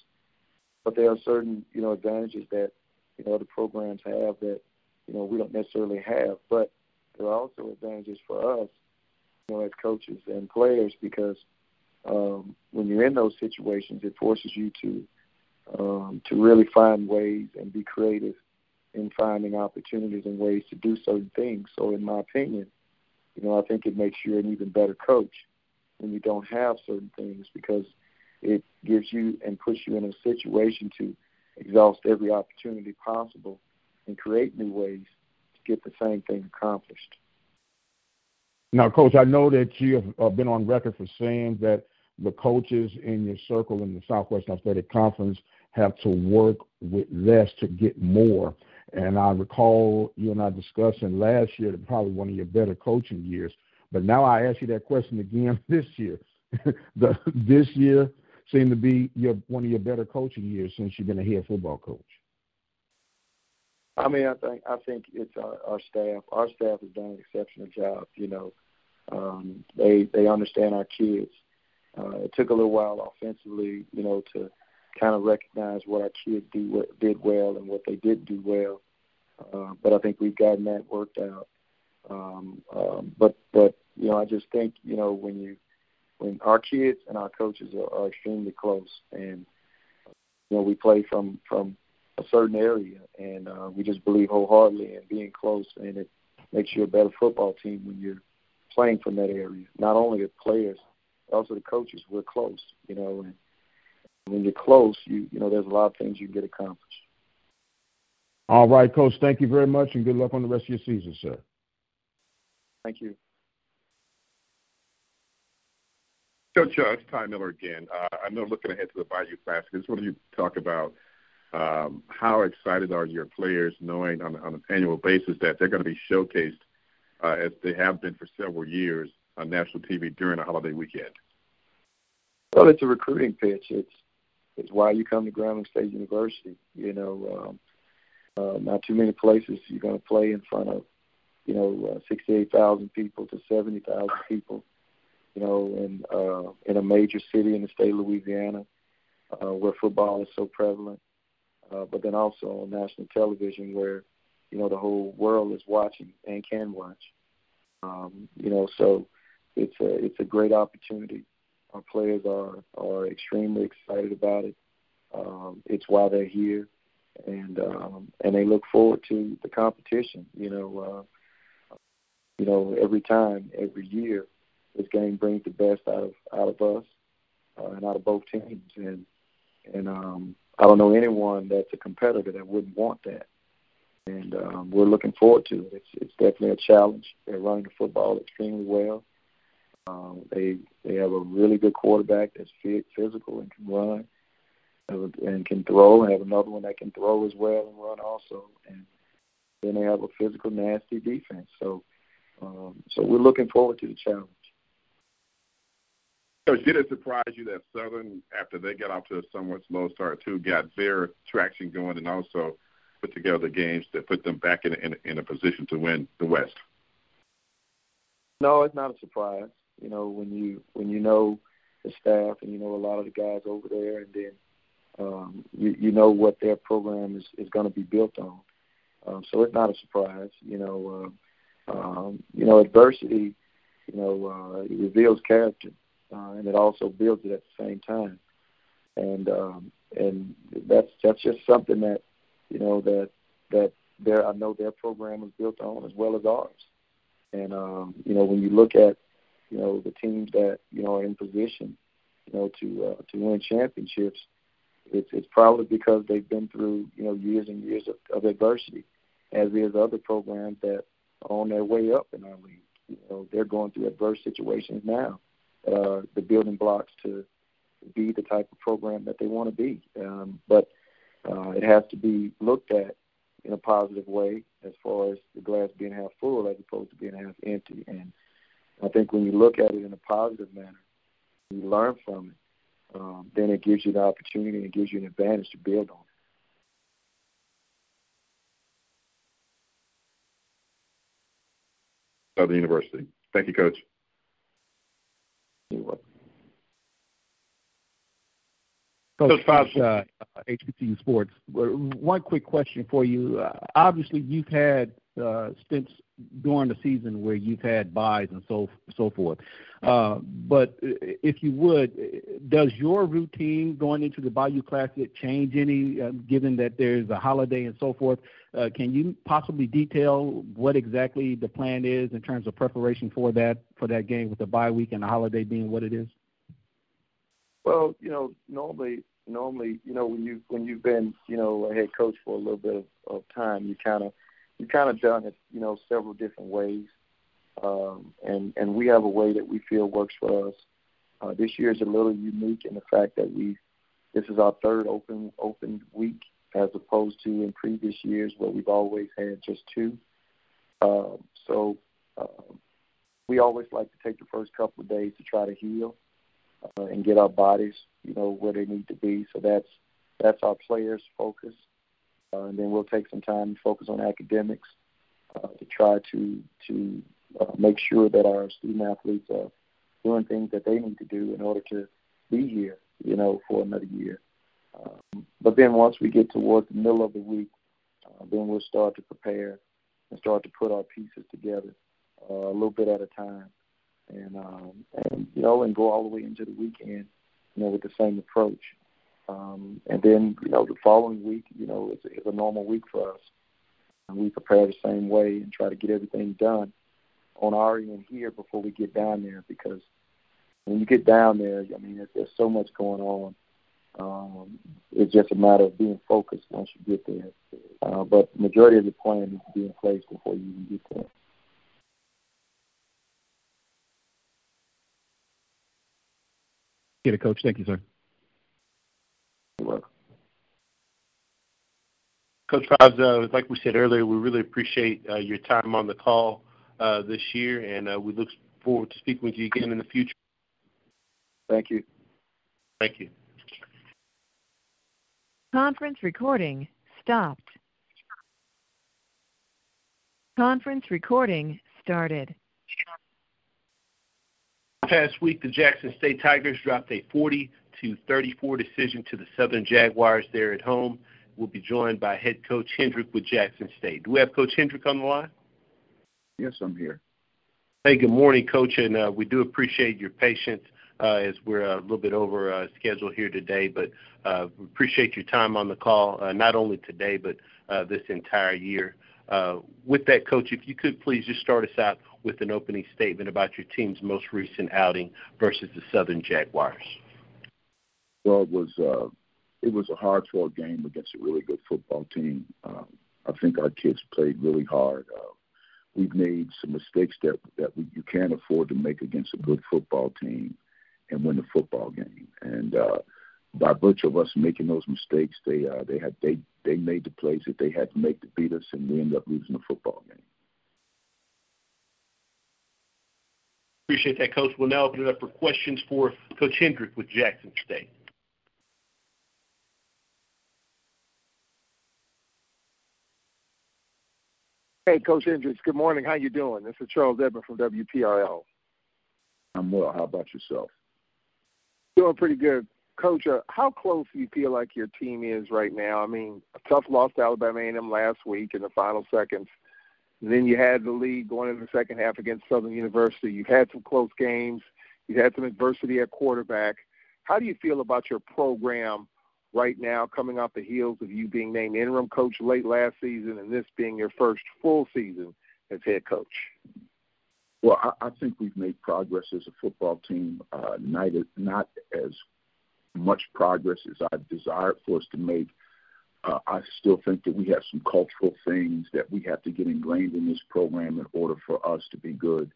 But there are certain you know advantages that you know other programs have that you know we don't necessarily have. But there are also advantages for us, you know, as coaches and players because um, when you're in those situations, it forces you to um, to really find ways and be creative in finding opportunities and ways to do certain things. So, in my opinion, you know, I think it makes you an even better coach when you don't have certain things because it gives you and puts you in a situation to exhaust every opportunity possible and create new ways to get the same thing accomplished. Now, Coach, I know that you have uh, been on record for saying that the coaches in your circle in the Southwestern Athletic Conference have to work with less to get more. And I recall you and I discussing last year that probably one of your better coaching years. But now I ask you that question again this year. the, this year seemed to be your one of your better coaching years since you've been a head football coach. I mean, I think I think it's our, our staff. Our staff has done an exceptional job. You know, um, they they understand our kids. Uh, it took a little while offensively, you know, to kind of recognize what our kids do, did well and what they didn't do well. Uh, but I think we've gotten that worked out. Um, um, but but you know, I just think you know when you when our kids and our coaches are, are extremely close, and you know we play from from a certain area, and uh, we just believe wholeheartedly in being close, and it makes you a better football team when you're playing from that area. Not only the players, but also the coaches. We're close, you know, and when you're close, you you know there's a lot of things you can get accomplished. All right, Coach. Thank you very much, and good luck on the rest of your season, sir. Thank you. Coach, uh, it's Ty Miller again. Uh, I know looking ahead to the Bayou Classic, I just want you to talk about um, how excited are your players knowing on, on an annual basis that they're going to be showcased uh, as they have been for several years on national TV during a holiday weekend? Well, it's a recruiting pitch. It's it's why you come to Grambling State University. You know, um, uh, not too many places you're going to play in front of, you know, uh, 68,000 people to 70,000 people. You know, in uh, in a major city in the state of Louisiana, uh, where football is so prevalent, uh, but then also on national television where, you know, the whole world is watching and can watch. Um, you know, so it's a it's a great opportunity. Our players are are extremely excited about it. Um, it's why they're here, and um, and they look forward to the competition. You know, uh, you know every time, every year, this game brings the best out of out of us uh, and out of both teams. And and um, I don't know anyone that's a competitor that wouldn't want that. And um, we're looking forward to it. It's it's definitely a challenge. They're running the football extremely well. Um, they they have a really good quarterback that's fit, physical and can run and can throw, and have another one that can throw as well and run also. And then they have a physical, nasty defense. So um, so we're looking forward to the challenge. Coach, did it surprise you that Southern, after they got off to a somewhat slow start too, got their traction going and also put together games that put them back in, in, in a position to win the West? No, it's not a surprise. You know, when you when you know the staff and you know a lot of the guys over there, and then um, you you know what their program is is going to be built on. Um, so it's not a surprise. You know, uh, um, you know adversity. You know, uh, it reveals character uh, and it also builds it at the same time. And um, and that's that's just something that you know that that their I know their program is built on as well as ours. And um, you know when you look at you know the teams that you know are in position you know to uh, to win championships, it's it's probably because they've been through you know years and years of, of adversity, as is other programs that are on their way up in our league. You know they're going through adverse situations now uh, the building blocks to be the type of program that they want to be. Um, but uh, it has to be looked at in a positive way as far as the glass being half full as opposed to being half empty. And I think when you look at it in a positive manner, you learn from it, um, then it gives you the opportunity and it gives you an advantage to build on. Southern University. Thank you, Coach. Coach Fobbs, uh, HBCU Sports. One quick question for you. Uh, obviously, you've had stints during the season where you've had buys and so so forth. Uh, but if you would, does your routine going into the Bayou Classic change any, uh, given that there's a holiday and so forth? Uh, can you possibly detail what exactly the plan is in terms of preparation for that for that game with the bye week and the holiday being what it is? Well, you know, normally normally, you know, when you when you've been, you know, a head coach for a little bit of, of time, you kind of you kind of done it, you know, several different ways, um, and and we have a way that we feel works for us. Uh, this year is a little unique in the fact that we this is our third open open week as opposed to in previous years where we've always had just two. Uh, so uh, we always like to take the first couple of days to try to heal uh, and get our bodies, you know, where they need to be. So that's that's our players' focus, uh, and then we'll take some time to focus on academics uh, to try to to uh, make sure that our student athletes are doing things that they need to do in order to be here, you know, for another year. Um, but then once we get towards the middle of the week, uh, then we'll start to prepare and start to put our pieces together uh, a little bit at a time and um, and you know, and go all the way into the weekend, you know, with the same approach. Um, and then you know, the following week, you know, is, a normal week for us. And we prepare the same way and try to get everything done on our end here before we get down there because when you get down there, I mean, there's, there's so much going on. Um, it's just a matter of being focused once you get there. Uh, but the majority of the plan needs to be in place before you even get there. Get it, Coach. Thank you, sir. You're. Coach Fobbs, uh, like we said earlier, we really appreciate uh, your time on the call uh, this year, and uh, we look forward to speaking with you again in the future. Thank you. Thank you. Conference recording stopped. Conference recording started past week, the Jackson State Tigers dropped a 40 to 34 decision to the Southern Jaguars there at home. We'll be joined by head coach Hendrick with Jackson State. Do we have Coach Hendrick on the line? Yes, I'm here. Hey, good morning, Coach, and uh, we do appreciate your patience uh, as we're a little bit over uh, schedule here today, but uh, appreciate your time on the call, uh, not only today, but uh, this entire year. Uh, with that, Coach, if you could please just start us out with an opening statement about your team's most recent outing versus the Southern Jaguars. Well, it was uh, it was a hard fought game against a really good football team. Um, I think our kids played really hard. Uh, we've made some mistakes that that we, you can't afford to make against a good football team and win the football game. And uh, by virtue of us making those mistakes, they uh, they had they they made the plays that they had to make to beat us, and we ended up losing the football game. Appreciate that, Coach. We'll now open it up for questions for Coach Hendrick with Jackson State. Hey, Coach Hendricks. Good morning. How you doing? This is Charles Edmond from WPRL. I'm well. How about yourself? Doing pretty good. Coach, uh, how close do you feel like your team is right now? I mean, a tough loss to Alabama A&M last week in the final seconds. And then you had the lead going into the second half against Southern University. You've had some close games. You've had some adversity at quarterback. How do you feel about your program right now, coming off the heels of you being named interim coach late last season and this being your first full season as head coach? Well, I, I think we've made progress as a football team. Uh, not, not as much progress as I desired for us to make. Uh, I still think that we have some cultural things that we have to get ingrained in this program in order for us to be good.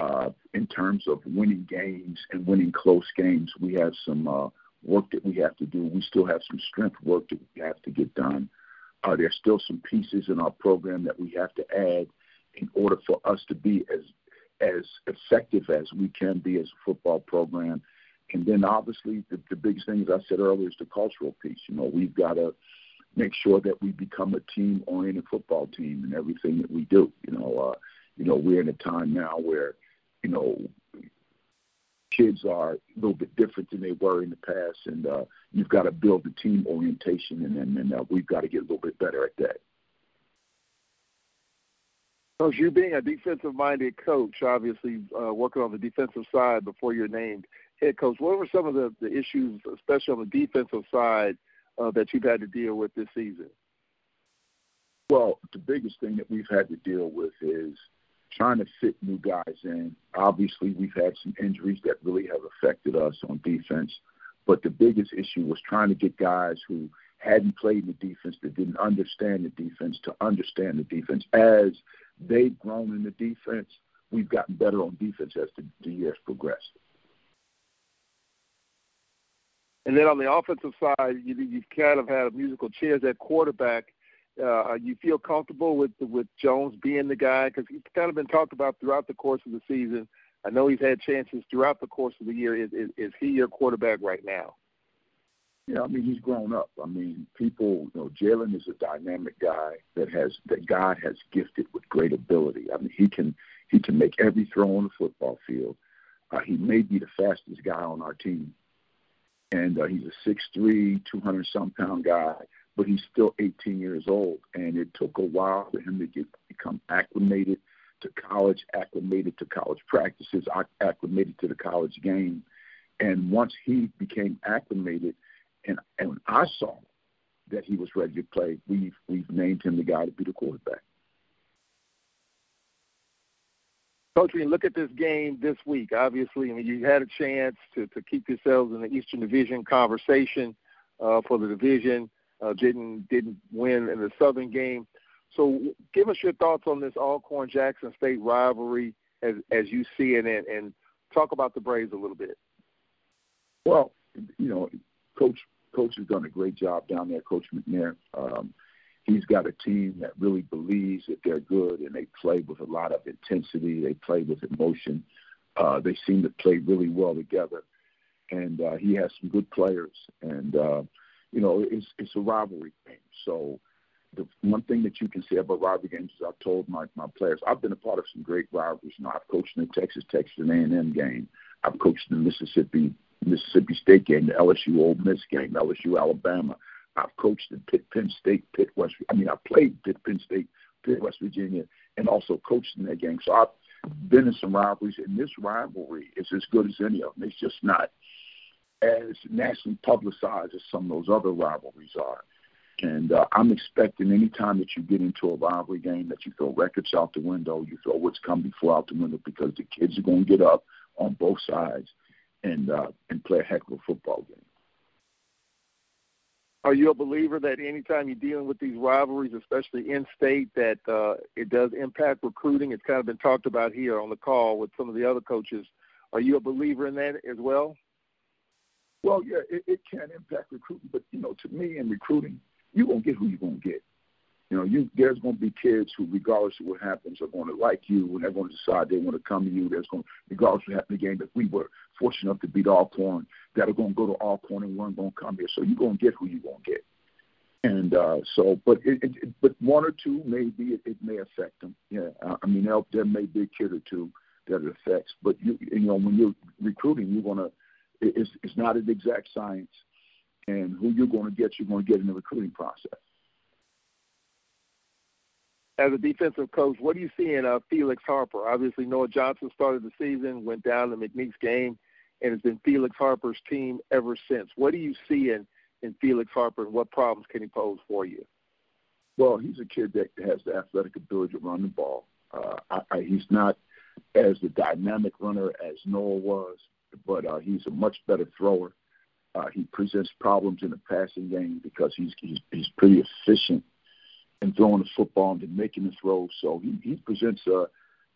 Uh, in terms of winning games and winning close games, we have some uh, work that we have to do. We still have some strength work that we have to get done. Uh, there's still some pieces in our program that we have to add in order for us to be as as effective as we can be as a football program and then obviously the, the biggest thing, as I said earlier, is the cultural piece. You know, we've got to make sure that we become a team-oriented football team in everything that we do. You know, uh, you know, we're in a time now where, you know, kids are a little bit different than they were in the past, and uh, you've got to build the team orientation, and and, and uh, we've got to get a little bit better at that. Coach, you being a defensive-minded coach, obviously uh, working on the defensive side before you're named head coach, what were some of the, the issues, especially on the defensive side, uh, that you've had to deal with this season? Well, the biggest thing that we've had to deal with is trying to fit new guys in. Obviously, we've had some injuries that really have affected us on defense, but the biggest issue was trying to get guys who hadn't played the defense, that didn't understand the defense, to understand the defense. As they've grown in the defense, we've gotten better on defense as the, the years progressed. And then on the offensive side, you, you've kind of had a musical chairs at quarterback. Uh, you feel comfortable with with Jones being the guy because he's kind of been talked about throughout the course of the season. I know he's had chances throughout the course of the year. Is, is, is he your quarterback right now? Yeah, I mean he's grown up. I mean, people, you know, Jalen is a dynamic guy that has that God has gifted with great ability. I mean, he can he can make every throw on the football field. Uh, he may be the fastest guy on our team, and uh, he's a six three, two hundred some pound guy but he's still 18 years old, and it took a while for him to get become acclimated to college, acclimated to college practices, acclimated to the college game. And once he became acclimated, and and I saw that he was ready to play, we've we've named him the guy to be the quarterback. Coach, when you look at this game this week, obviously, I mean, you had a chance to, to keep yourselves in the Eastern Division conversation uh, for the division uh, didn't didn't win in the Southern game. So, give us your thoughts on this Alcorn Jackson State rivalry as as you see it, and, and talk about the Braves a little bit. Well, you know, coach coach has done a great job down there, Coach McNair. Um, he's got a team that really believes that they're good, and they play with a lot of intensity. They play with emotion. Uh, they seem to play really well together, and uh, he has some good players. And uh, you know, it's it's a rivalry game. So the one thing that you can say about rivalry games is I've told my my players I've been a part of some great rivalries. You know, I've coached in the Texas Texas and A and M game. I've coached the Mississippi Mississippi State game, the LSU Ole Miss game, LSU Alabama. I've coached in Pitt Penn State, Pitt West. I mean, I played Pitt Penn State, Pitt West Virginia, and also coached in that game. So I've been in some rivalries, and this rivalry is as good as any of them. It's just not as nationally publicized as some of those other rivalries are. And uh, I'm expecting any time that you get into a rivalry game that you throw records out the window, you throw what's come before out the window because the kids are going to get up on both sides and uh, and play a heck of a football game. Are you a believer that anytime you're dealing with these rivalries, especially in state, that uh, it does impact recruiting? It's kind of been talked about here on the call with some of the other coaches. Are you a believer in that as well? Well, yeah, it, it can impact recruiting, but you know, to me, in recruiting, you're gonna get who you're gonna get. You know, you there's gonna be kids who, regardless of what happens, are to like you, and they're to decide they want to come to you. There's gonna regardless of what happened the game, that we were fortunate enough to beat Alcorn, that are to go to Alcorn and weren't to come here. So you're to get who you're to get. And uh, so, but it, it, but one or two maybe it, it may affect them. Yeah, I mean, there may be a kid or two that it affects. But you, you know, when you're recruiting, you're to it's, it's not an exact science. And who you're going to get, you're going to get in the recruiting process. As a defensive coach, what do you see in uh, Felix Harper? Obviously, Noah Johnson started the season, went down to McNeese game, and it's been Felix Harper's team ever since. What do you see in, in Felix Harper, and what problems can he pose for you? Well, he's a kid that has the athletic ability to run the ball. Uh, I, I, he's not as the dynamic runner as Noah was, but uh, he's a much better thrower. Uh, he presents problems in the passing game because he's he's, he's pretty efficient in throwing the football and making the throws. So he, he presents a,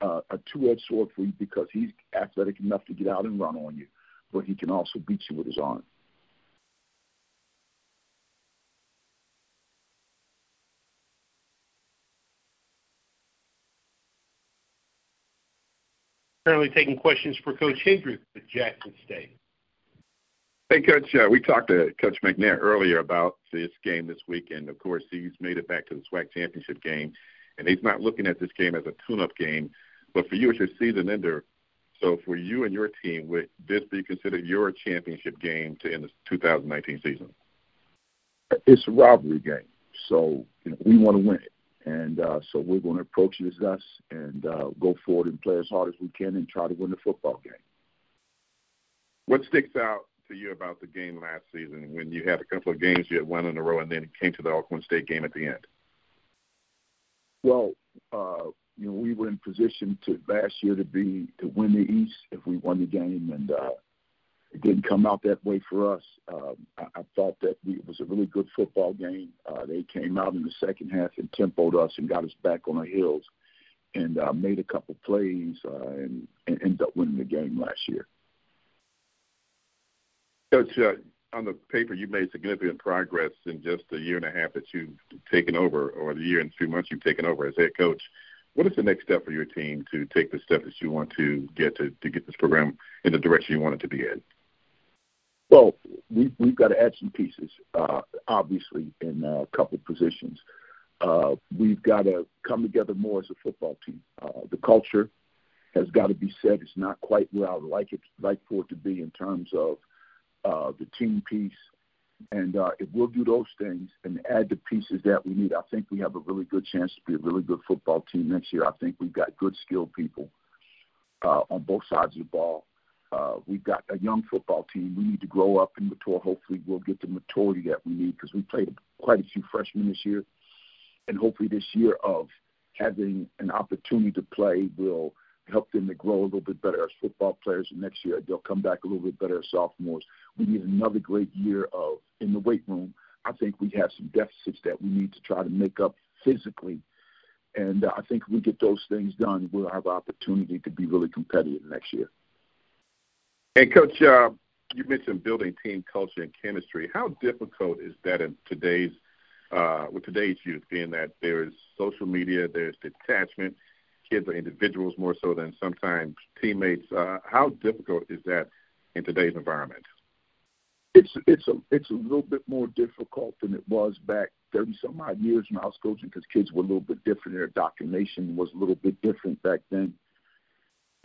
a, a two-edged sword for you because he's athletic enough to get out and run on you, but he can also beat you with his arm. Currently taking questions for Coach Hendrick with Jackson State. Hey, Coach. Uh, we talked to Coach McNair earlier about this game this weekend. Of course, he's made it back to the SWAC championship game, and he's not looking at this game as a tune-up game. But for you, it's your season ender. So for you and your team, would this be considered your championship game to end the 2019 season? It's a rivalry game, so you know we want to win it, And uh, so we're going to approach it as us and uh, go forward and play as hard as we can and try to win the football game. What sticks out to you about the game last season when you had a couple of games you had won in a row and then came to the Alcorn State game at the end? Well, uh, you know, we were in position to last year to be to win the East if we won the game, and uh, it didn't come out that way for us. Um, I, thought that it was a really good football game. Uh, they came out in the second half and tempoed us and got us back on our heels, and uh, made a couple plays uh, and, ended up winning the game last year. Coach, on the paper, you've made significant progress in just a year and a half that you've taken over, or the year and two months you've taken over as head coach. What is the next step for your team to take the step that you want to get to, to get this program in the direction you want it to be in? Well, we, we've got to add some pieces, uh, obviously, in a couple positions. Uh, we've got to come together more as a football team. Uh, the culture has got to be set. It's not quite where I would like it like for it to be in terms of uh, the team piece. And uh, if we'll do those things and add the pieces that we need, I think we have a really good chance to be a really good football team next year. I think we've got good, skilled people uh, on both sides of the ball. Uh, we've got a young football team. We need to grow up and mature. Hopefully, we'll get the maturity that we need because we played quite a few freshmen this year. And hopefully, this year of having an opportunity to play will – help them to grow a little bit better as football players. And next year they'll come back a little bit better as sophomores. We need another great year of in the weight room. I think we have some deficits that we need to try to make up physically. And uh, I think if we get those things done, we'll have opportunity to be really competitive next year. And coach, uh, you mentioned building team culture and chemistry. How difficult is that in today's uh, with today's youth, being that there is social media, there's detachment, kids are individuals more so than sometimes teammates. Uh, how difficult is that in today's environment? It's it's a it's a little bit more difficult than it was back thirty some odd years when I was coaching because kids were a little bit different. Their indoctrination was a little bit different back then.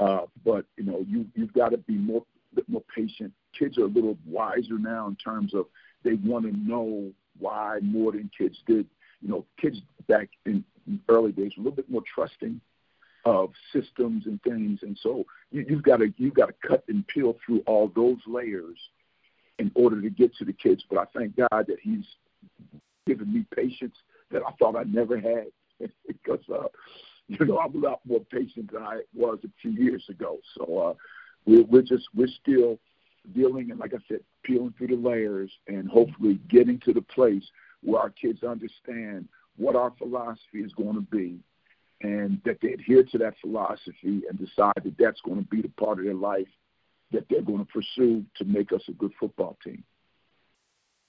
Uh, but you know, you you've got to be more bit more patient. Kids are a little wiser now in terms of they want to know why more than kids did. You know, kids back in early days were a little bit more trusting of systems and things. And so you, you've got to you've got to cut and peel through all those layers in order to get to the kids. But I thank God that He's given me patience that I thought I never had because uh, you know I'm a lot more patient than I was a few years ago. So uh, we're, we're just we're still dealing and like I said, peeling through the layers and hopefully getting to the place where our kids understand what our philosophy is going to be and that they adhere to that philosophy and decide that that's going to be the part of their life that they're going to pursue to make us a good football team.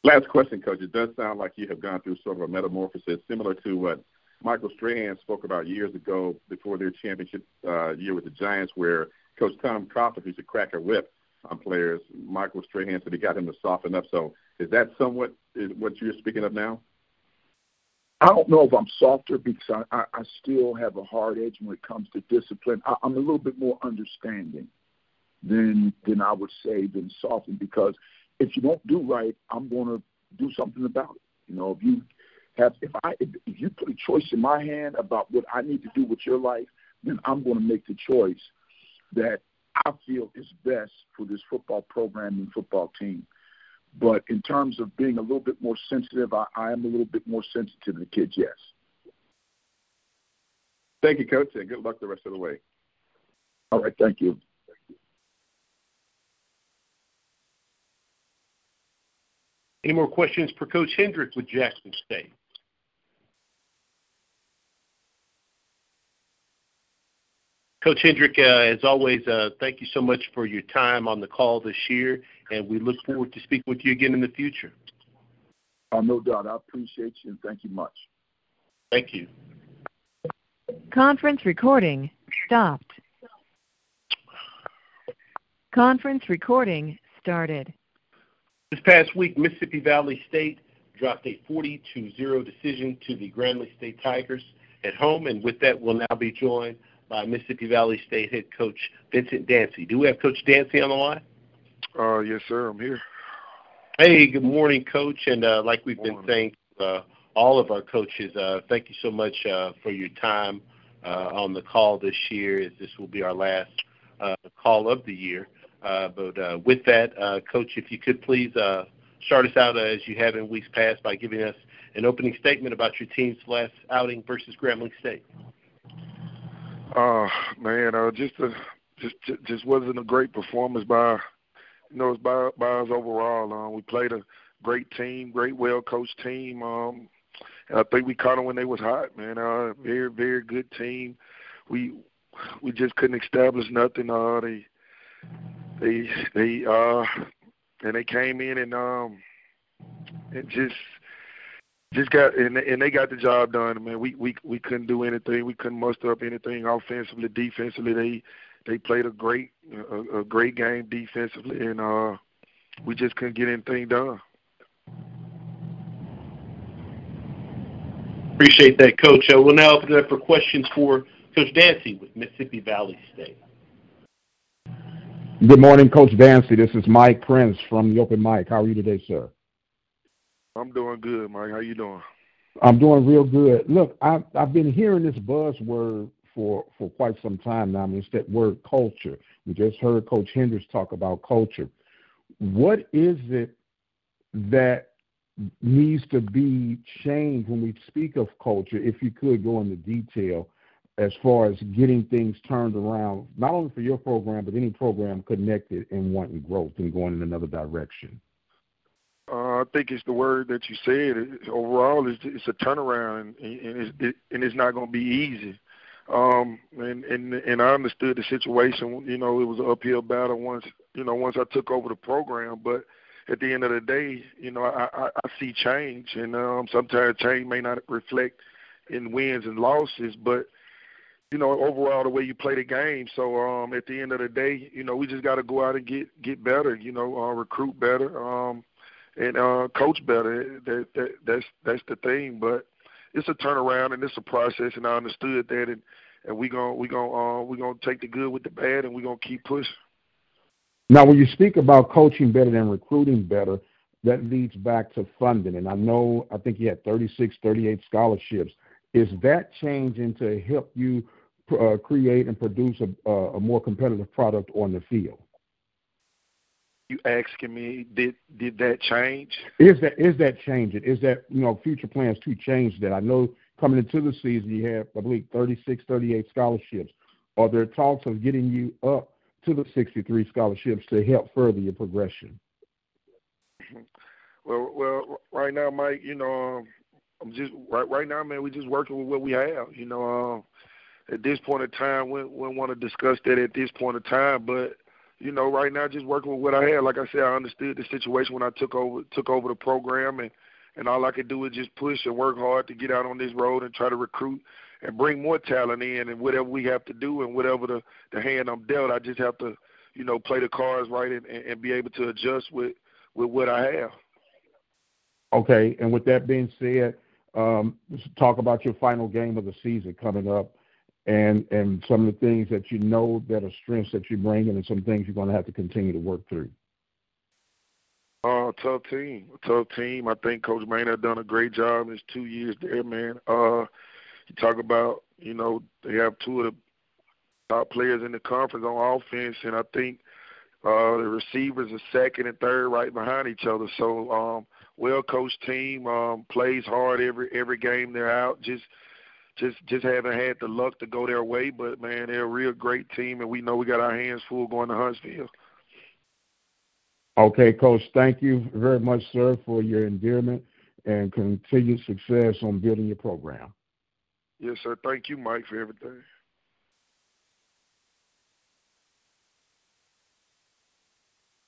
Last question, Coach. It does sound like you have gone through sort of a metamorphosis similar to what Michael Strahan spoke about years ago before their championship uh, year with the Giants, where Coach Tom to crack a whip on players. Michael Strahan said he got him to soften up. So is that somewhat what you're speaking of now? I don't know if I'm softer because I, I, I still have a hard edge when it comes to discipline. I, I'm a little bit more understanding than than I would say than softened because if you don't do right, I'm going to do something about it. You know, if you have if I if, if you put a choice in my hand about what I need to do with your life, then I'm going to make the choice that I feel is best for this football program and football team. But in terms of being a little bit more sensitive, I, I am a little bit more sensitive to the kids, yes. Thank you, Coach, and good luck the rest of the way. All right, thank you. Any more questions for Coach Hendrick with Jackson State? Coach Hendrick, uh, as always, uh, thank you so much for your time on the call this year, and we look forward to speaking with you again in the future. Uh, no doubt. I appreciate you, and thank you much. Thank you. Conference recording stopped. Conference recording started. This past week, Mississippi Valley State dropped a 40-0 decision to the Grambling State Tigers at home, and with that, we'll now be joined – by Mississippi Valley State head coach Vincent Dancy. Do we have Coach Dancy on the line? Uh, yes, sir. I'm here. Hey, good morning, Coach. And uh, like we've been saying uh, all of our coaches. Uh, thank you so much uh, for your time uh, on the call this year. This will be our last uh, call of the year. Uh, but uh, with that, uh, Coach, if you could please uh, start us out uh, as you have in weeks past by giving us an opening statement about your team's last outing versus Grambling State. Uh, man, uh, just a, just just wasn't a great performance by you know by by us overall. Uh, we played a great team, great well coached team. Um, and I think we caught them when they was hot, man. Uh, very very good team. We we just couldn't establish nothing. Uh, they they they uh and they came in and um and just just got and and they got the job done, man. We we we couldn't do anything. We couldn't muster up anything offensively, defensively. They they played a great a, a great game defensively, and uh, we just couldn't get anything done. Appreciate that, Coach. Uh, we'll now open it up for questions for Coach Dancy with Mississippi Valley State. Good morning, Coach Dancy. This is Mike Prince from the Open Mic. How are you today, sir? I'm doing good, Mike. How you doing? I'm doing real good. Look, I've I've been hearing this buzzword for for quite some time now. I mean, it's that word culture. We just heard Coach Hendricks talk about culture. What is it that needs to be changed when we speak of culture? If you could go into detail as far as getting things turned around, not only for your program but any program connected and wanting growth and going in another direction. I think it's the word that you said. Overall, it's, it's a turnaround, and, and it's, it, and it's not going to be easy. Um, and and and I understood the situation. You know, it was an uphill battle once. You know, once I took over the program, but at the end of the day, you know, I, I, I see change, and um, sometimes change may not reflect in wins and losses, but you know, overall the way you play the game. So um, at the end of the day, you know, we just got to go out and get get better. You know, uh, recruit better. Um, and uh, coach better. That, that that's that's the thing. But it's a turnaround and it's a process, and I understood that, and and we gonna we gonna uh, we gonna take the good with the bad, and we gonna keep pushing. Now, when you speak about coaching better than recruiting better, that leads back to funding. And I know I think you had 36, 38 scholarships. Is that changing to help you uh, create and produce a, a more competitive product on the field? You asking me did did that change? Is that is that changing? Is that you know future plans to change that? I know coming into the season you have I believe 36, 38 scholarships. Are there talks of getting you up to the 63 scholarships to help further your progression? Well, well, right now, Mike, you know, um, I'm just right right now, man. We're just working with what we have. You know, uh, at this point in time, we, we want to discuss that at this point in time, but you know, right now just working with what I had. Like I said, I understood the situation when I took over took over the program, and and all I could do is just push and work hard to get out on this road and try to recruit and bring more talent in, and whatever we have to do, and whatever the the hand I'm dealt, I just have to, you know, play the cards right and, and be able to adjust with with what I have. Okay, and with that being said, um, talk about your final game of the season coming up and and some of the things that you know that are strengths that you bring in and some things you're going to have to continue to work through? Uh, tough team, tough team. I think Coach Maynor done a great job in his two years there, man. Uh, you talk about, you know, they have two of the top players in the conference on offense, and I think uh, the receivers are second and third right behind each other. So, um, well coached team, um, plays hard every every game they're out. Just just just haven't had the luck to go their way. But man, they're a real great team, and we know we got our hands full going to Huntsville. Okay, Coach. Thank you very much, sir, for your endearment and continued success on building your program. Yes, sir. Thank you, Mike, for everything.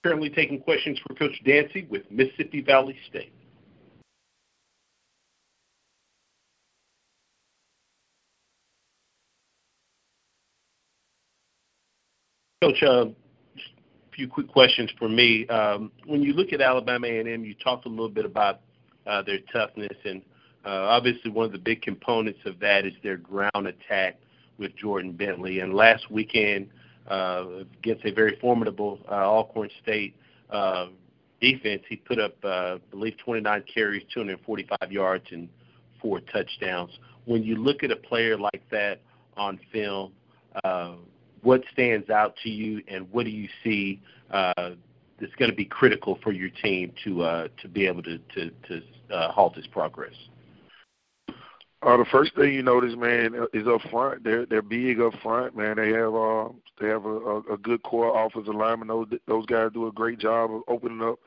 Currently taking questions for Coach Dancy with Mississippi Valley State. Coach, uh, a few quick questions for me. Um, when you look at Alabama A&M, you talked a little bit about uh, their toughness, and uh, obviously one of the big components of that is their ground attack with Jordan Bentley. And last weekend, uh, against a very formidable uh, Alcorn State uh, defense, he put up, uh, I believe, 29 carries, 245 yards, and four touchdowns. When you look at a player like that on film, uh, what stands out to you, and what do you see uh, that's going to be critical for your team to uh, to be able to to, to uh, halt his progress? Uh, the first thing you notice, man, is up front. They're they're big up front, man. They have uh they have a, a, a good core offensive lineman. Those those guys do a great job of opening up,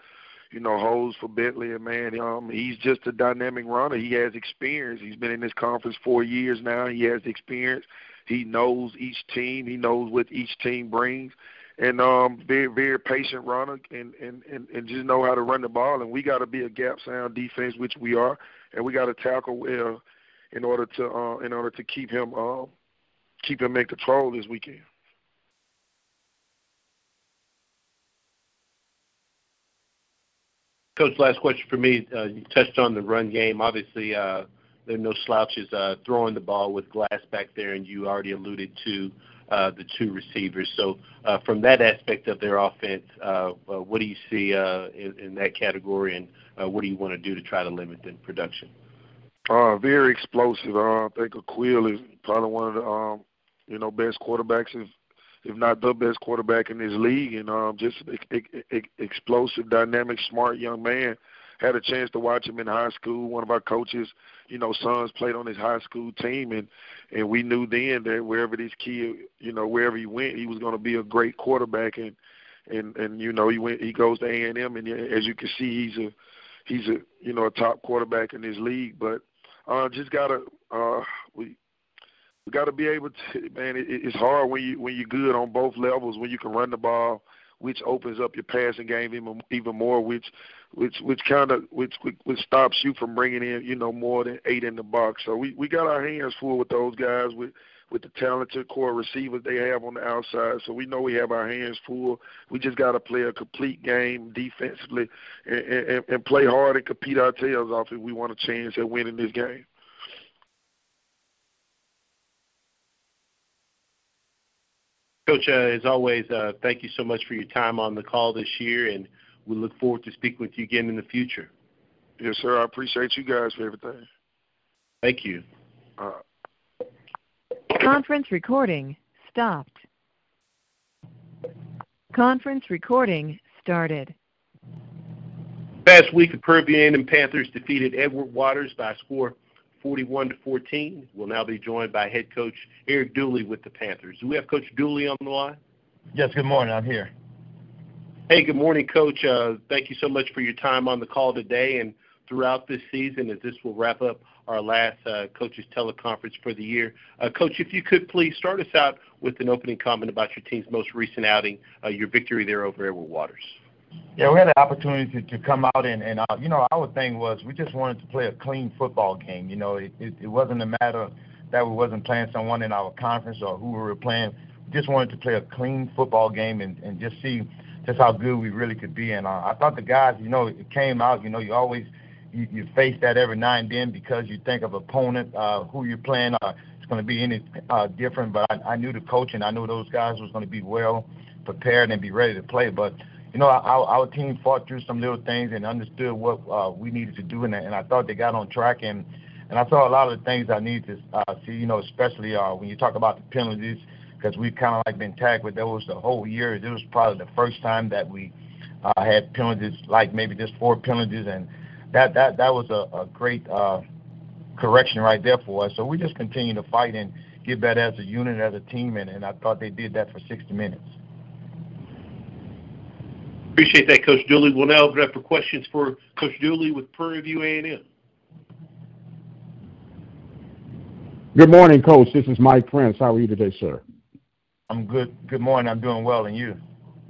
you know, holes for Bentley. And man, um, he's just a dynamic runner. He has experience. He's been in this conference four years now. He has experience. He knows each team. He knows what each team brings and um very very patient runner and and and, and just know how to run the ball and we got to be a gap sound defense which we are and we got to tackle well in order to uh, in order to keep him uh, keep him in control this weekend. Coach, last question for me. Uh, you touched on the run game. Obviously, uh, there are no slouches uh, throwing the ball with Glass back there, and you already alluded to uh, the two receivers. So, uh, from that aspect of their offense, uh, uh, what do you see uh, in, in that category, and uh, what do you want to do to try to limit the production? Uh, very explosive. Uh, I think Aqeel is probably one of the um, you know best quarterbacks, if if not the best quarterback in this league, and um, just explosive, dynamic, smart young man. Had a chance to watch him in high school. One of our coaches, you know, sons played on his high school team, and and we knew then that wherever this kid, you know, wherever he went, he was going to be a great quarterback. And and and you know, he went, he goes to A and M, and as you can see, he's a he's a you know a top quarterback in this league. But uh, just gotta uh, we we gotta be able to man. It, it's hard when you when you're good on both levels when you can run the ball, which opens up your passing game even even more, which which which kind of which, which stops you from bringing in you know more than eight in the box. So we we got our hands full with those guys with with the talented core receivers they have on the outside. So we know we have our hands full. We just got to play a complete game defensively and, and, and play hard and compete our tails off if we want a chance at winning this game. Coach, uh, as always, uh, thank you so much for your time on the call this year, and we look forward to speaking with you again in the future. Yes, sir. I appreciate you guys for everything. Thank you. Uh, Conference recording stopped. Conference recording started. Last week, the Prairie View A&M Panthers defeated Edward Waters by a score 41 to 14. We'll now be joined by head coach Eric Dooley with the Panthers. Do we have Coach Dooley on the line? Yes. Good morning. I'm here. Hey, good morning, Coach. Uh, thank you so much for your time on the call today and throughout this season as this will wrap up our last uh, coaches teleconference for the year. Uh, Coach, if you could please start us out with an opening comment about your team's most recent outing, uh, your victory there over Edward Waters. Yeah, we had the opportunity to, to come out and, and uh, you know, our thing was we just wanted to play a clean football game. You know, it, it, it wasn't a matter that we wasn't playing someone in our conference or who we were playing. We just wanted to play a clean football game and, and just see just how good we really could be. And uh, I thought the guys, you know, it came out. You know, you always – you, you face that every now and then because you think of opponent uh, who you're playing. Uh, it's going to be any uh, different, but I, I knew the coach and I knew those guys was going to be well prepared and be ready to play. But you know, our, our team fought through some little things and understood what uh, we needed to do, and, and I thought they got on track. And and I saw a lot of the things I need to uh, see. You know, especially uh, when you talk about the penalties, because we've kind of like been tagged with those the whole year. This was probably the first time that we uh, had penalties, like maybe just four penalties, and that that that was a, a great uh, correction right there for us. So we just continue to fight and get better as a unit, as a team, and, and I thought they did that for 60 minutes. Appreciate that, Coach Dooley. We'll now open up for questions for Coach Dooley with Prairie View A&M. Good morning, Coach. This is Mike Prince. How are you today, sir? I'm good. Good morning. I'm doing well, and you?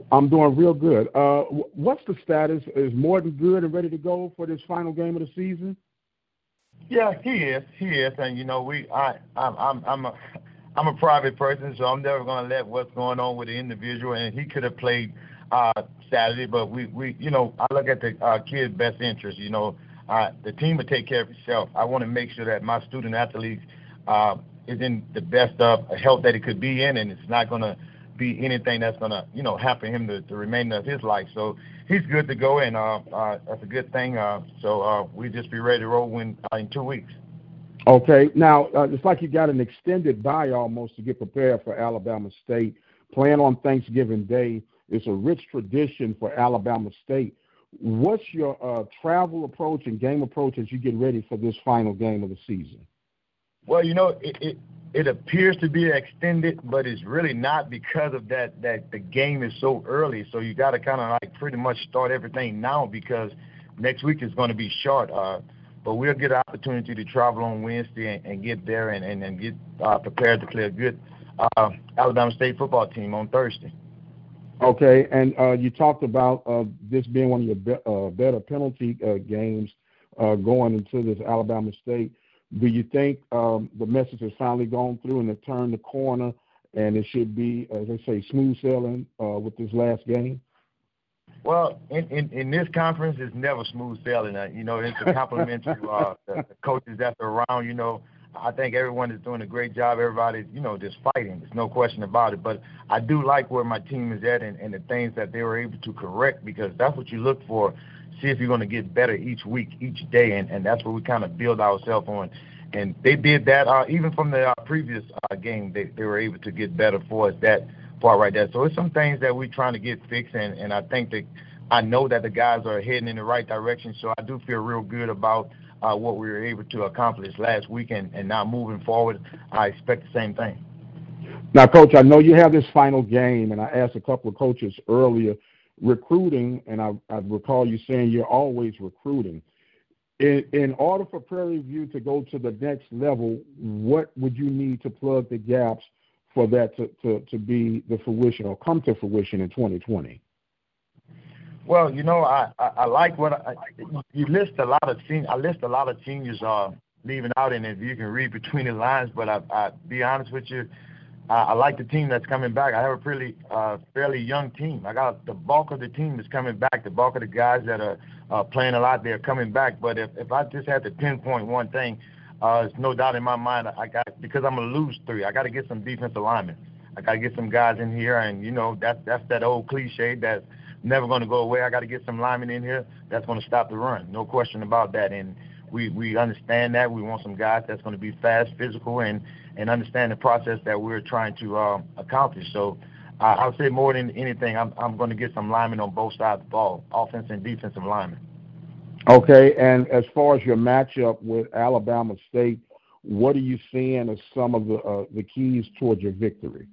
I'm doing real good. Uh, what's the status? Is Morton good and ready to go for this final game of the season? Yeah, he is. He is, and you know, we, I, I'm, I'm, I'm a, I'm a private person, so I'm never going to let what's going on with the individual. And he could have played uh, Saturday, but we, we, you know, I look at the uh, kid's best interest. You know, uh, the team will take care of itself. I want to make sure that my student athletes uh, is in the best of health that it could be in, and it's not going to be anything that's gonna you know happen him the, the remainder of his life. So he's good to go, and uh, uh, that's a good thing. Uh, so uh, we just be ready to roll when uh, in two weeks. Okay. Now uh, it's like you got an extended bye almost to get prepared for Alabama State. Plan on Thanksgiving Day is a rich tradition for Alabama State. What's your uh, travel approach and game approach as you get ready for this final game of the season? Well, you know, it, it it appears to be extended, but it's really not because of that that the game is so early. So you got to kind of like pretty much start everything now because next week is going to be short. Uh, but we'll get an opportunity to travel on Wednesday and, and get there and, and, and get uh, prepared to play a good uh, Alabama State football team on Thursday. Okay, and uh, you talked about uh, this being one of your be- uh, better penalty uh, games uh, going into this Alabama State. Do you think um, the message has finally gone through and it turned the corner, and it should be, as they say, smooth sailing with this last game? Well, in, in, in this conference, it's never smooth sailing. You know, it's a compliment to uh, the, the coaches that's around. You know, I think everyone is doing a great job. Everybody's, you know, just fighting. There's no question about it. But I do like where my team is at and, and the things that they were able to correct because that's what you look for. See if you're going to get better each week, each day, and, and that's what we kind of build ourselves on. And they did that uh, even from the uh, previous uh, game. They, they were able to get better for us that part right there. So it's some things that we're trying to get fixed, and, and I think that I know that the guys are heading in the right direction. So I do feel real good about – Uh, what we were able to accomplish last week, and, and now moving forward, I expect the same thing. Now, Coach, I know you have this final game, and I asked a couple of coaches earlier recruiting, and I, I recall you saying you're always recruiting. In, in order for Prairie View to go to the next level, what would you need to plug the gaps for that to, to, to be the fruition or come to fruition in 2020? Well, you know, I, I, I like what I, you list a lot of seniors. I list a lot of seniors uh, leaving out, and if you can read between the lines, but I, I be honest with you, I, I like the team that's coming back. I have a pretty uh, fairly young team. I got the bulk of the team is coming back. The bulk of the guys that are uh, playing a lot, they're coming back. But if if I just had to pinpoint one thing, uh, there's no doubt in my mind. I got because I'm gonna lose three. I got to get some defensive linemen. I got to get some guys in here, and you know that's that's that old cliche that never going to go away. I got to get some linemen in here that's going to stop the run. No question about that. And we we understand that. We want some guys that's going to be fast, physical, and and understand the process that we're trying to uh, accomplish. So uh, I'll say more than anything, I'm I'm going to get some linemen on both sides of the ball, offense and defensive linemen. Okay, and as far as your matchup with Alabama State, what are you seeing as some of the uh, the keys towards your victory?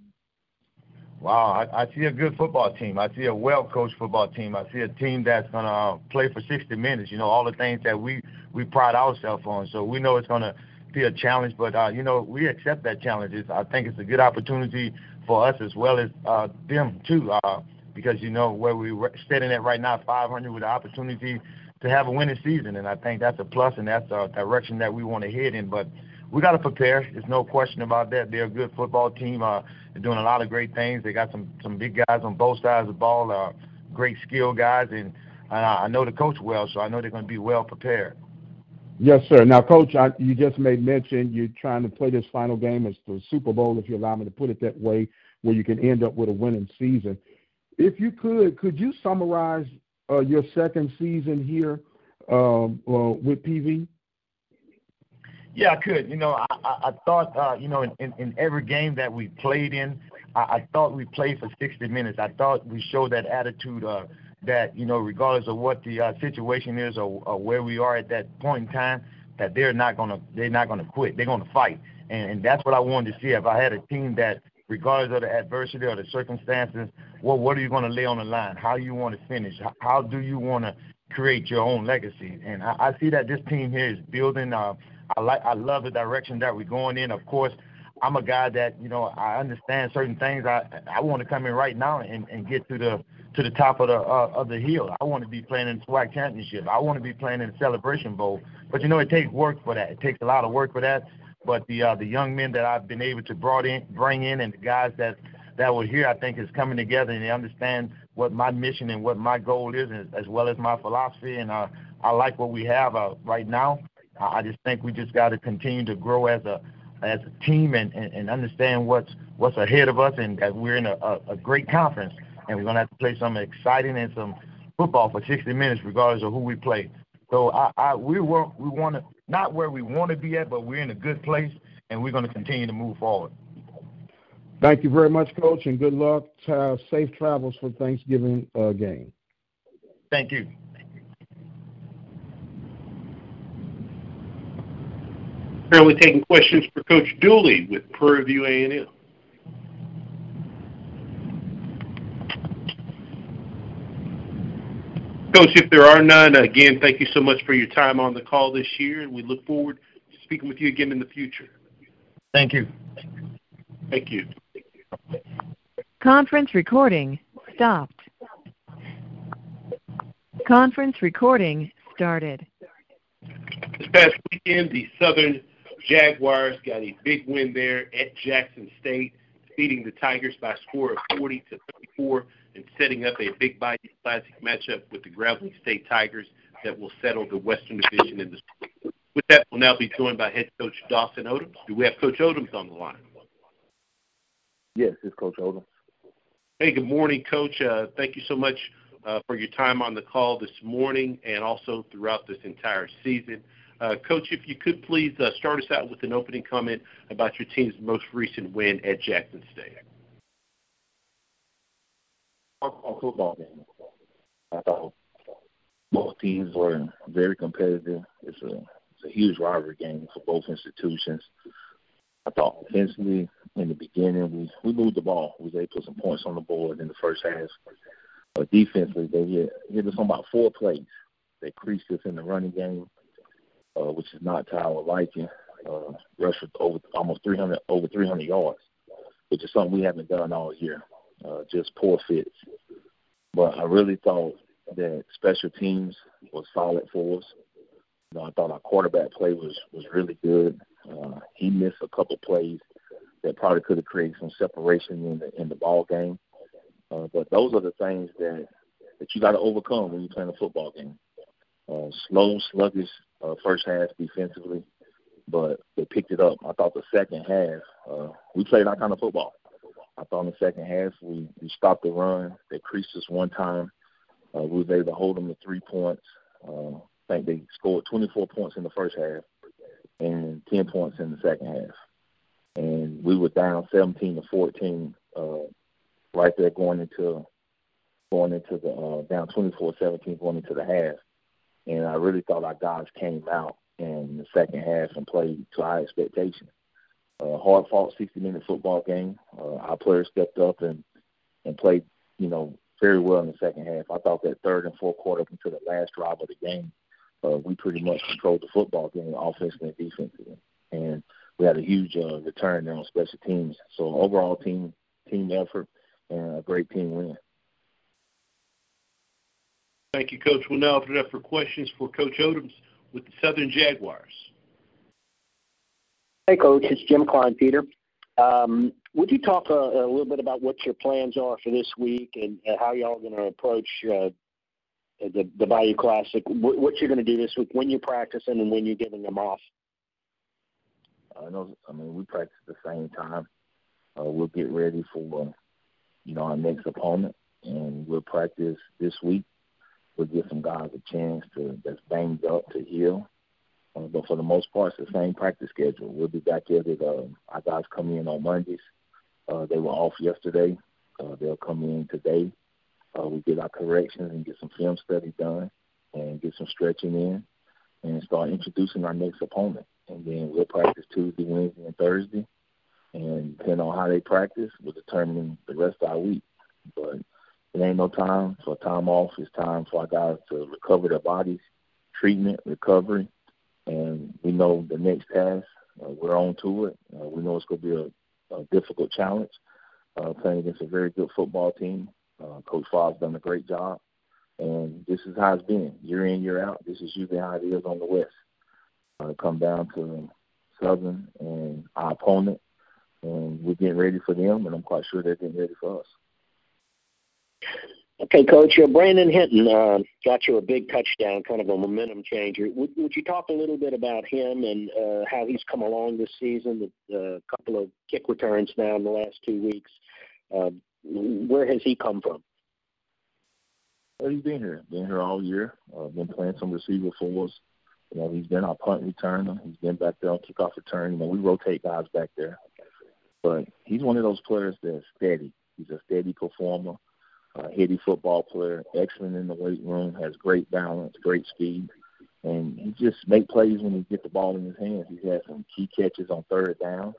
Wow, I, I see a good football team. I see a well-coached football team. I see a team that's going to uh, play for 60 minutes. You know, all the things that we we pride ourselves on. So we know it's going to be a challenge, but uh, you know, we accept that challenge. It's, I think it's a good opportunity for us as well as uh, them too, uh, because you know where we're sitting at right now, 500 with the opportunity to have a winning season, and I think that's a plus, and that's a direction that we want to head in. But we got to prepare. There's no question about that. They're a good football team. Uh, they're doing a lot of great things. They got some some big guys on both sides of the ball. Uh, great skill guys, and uh, I know the coach well, so I know they're going to be well prepared. Yes, sir. Now, Coach, I, you just made mention you're trying to play this final game as the Super Bowl, if you allow me to put it that way, where you can end up with a winning season. If you could, could you summarize uh, your second season here um, uh, with PV? Yeah, I could. You know, I, I, thought, uh, you know, in, in, in every game that we played in, I, I thought we played for 60 minutes. I thought we showed that attitude uh, that, you know, regardless of what the uh, situation is or, or where we are at that point in time, that they're not gonna they're not gonna quit. They're gonna fight, and, and that's what I wanted to see. If I had a team that, regardless of the adversity or the circumstances, well, what are you to lay on the line? How you want to finish? How do you want to create your own legacy? And I, I see that this team here is building. Uh, I like I love the direction that we're going in. Of course, I'm a guy that you know I understand certain things. I I want to come in right now and, and get to the to the top of the uh, of the hill. I want to be playing in the SWAC championship. I want to be playing in the Celebration Bowl. But you know it takes work for that. It takes a lot of work for that. But the uh, the young men that I've been able to brought in, bring in, and the guys that that were here, I think is coming together and they understand what my mission and what my goal is, as well as my philosophy. And uh, I like what we have uh, right now. I just think we just got to continue to grow as a as a team and, and, and understand what's what's ahead of us, and that we're in a, a, a great conference, and we're gonna have to play some exciting and some football for 60 minutes, regardless of who we play. So I, I we want we want to not where we want to be at, but we're in a good place, and we're going to continue to move forward. Thank you very much, Coach, and good luck. Uh, safe travels for Thanksgiving uh, game. Thank you. Currently taking questions for Coach Dooley with Prairie View A&M. Coach, if there are none, again, thank you so much for your time on the call this year, and we look forward to speaking with you again in the future. Thank you. Thank you. Conference recording stopped. Conference recording started. This past weekend, the Southern Jaguars got a big win there at Jackson State, beating the Tigers by a score of 40 to 34 and setting up a Big Bayou Classic matchup with the Grambling State Tigers that will settle the Western Division in the With that, we'll now be joined by head coach Dawson Odums. Do we have Coach Odums on the line? Yes, it's Coach Odums. Hey, good morning, Coach. Uh, thank you so much uh, for your time on the call this morning and also throughout this entire season. Uh, Coach, if you could please uh, start us out with an opening comment about your team's most recent win at Jackson State football game. I thought both teams were very competitive. It's a it's a huge rivalry game for both institutions. I thought offensively in the beginning we we moved the ball. We to put some points on the board in the first half. But defensively they hit hit us on about four plays. They creased us in the running game, uh, which is not to our liking. Uh, rushed over almost 300 over 300 yards, which is something we haven't done all year uh, just poor fits. But I really thought that special teams was solid for us. You know, I thought our quarterback play was was really good. Uh, he missed a couple plays that probably could have created some separation in the in the ball game. Uh, but those are the things that that you got to overcome when you're playing a football game. Uh, slow, sluggish uh, first half defensively, but they picked it up. I thought the second half uh, we played our kind of football. I thought in the second half we, we stopped the run. They creased us one time. Uh, we were able to hold them to three points. Uh, I think they scored 24 points in the first half and 10 points in the second half. And we were down 17 to 14 uh, right there going into going into the uh, down 24-17 going into the half. And I really thought our guys came out in the second half and played to our expectations a hard fought 60 minute football game. Uh, our players stepped up and and played, you know, very well in the second half. I thought that third and fourth quarter until the last drive of the game, uh, we pretty much controlled the football game offensively and defensively, and we had a huge uh, return there on special teams. So overall team team effort and a great team win. Thank you, Coach. We'll now open it up for questions for Coach Odums with the Southern Jaguars. Hey, Coach. It's Jim Kleinpeter. Um, would you talk a, a, little bit about what your plans are for this week and uh, how y'all going to approach uh, the, the Bayou Classic? What, what you're going to do this week, when you're practicing, and when you're giving them off? I know. I mean, we practice at the same time. Uh, we'll get ready for you know our next opponent, and we'll practice this week. We'll give some guys a chance to that's banged up to heal uh, but for the most part, it's the same practice schedule. We'll be back at it. Uh, our guys come in on Mondays. Uh, they were off yesterday. Uh, they'll come in today. Uh, we get our corrections and get some film study done and get some stretching in and start introducing our next opponent. And then we'll practice Tuesday, Wednesday, and Thursday. And depending on how they practice, will determine the rest of our week. But it ain't no time for time off. It's time for our guys to recover their bodies, treatment, recovery, and we know the next task. Uh, we're on to it. Uh, we know it's going to be a, a difficult challenge uh, playing against a very good football team. Uh, Coach Fobbs done a great job, and this is how it's been year in year out. This is usually how it is on the West. Uh, come down to Southern and our opponent, and we're getting ready for them, and I'm quite sure they're getting ready for us. Okay, Coach. Uh, Brandon Hinton uh, got you a big touchdown, kind of a momentum changer. Would, would you talk a little bit about him and uh, how he's come along this season? A couple of kick returns now in the last two weeks. Uh, where has he come from? Well, he's been here. Been here all year. Uh, been playing some receiver for us. You know, he's been our punt returner. He's been back there on kickoff return. You know, we rotate guys back there. But he's one of those players that's steady. He's a steady performer, a heady football player, excellent in the weight room, has great balance, great speed, and he just make plays when he get the ball in his hands. He's had some key catches on third down.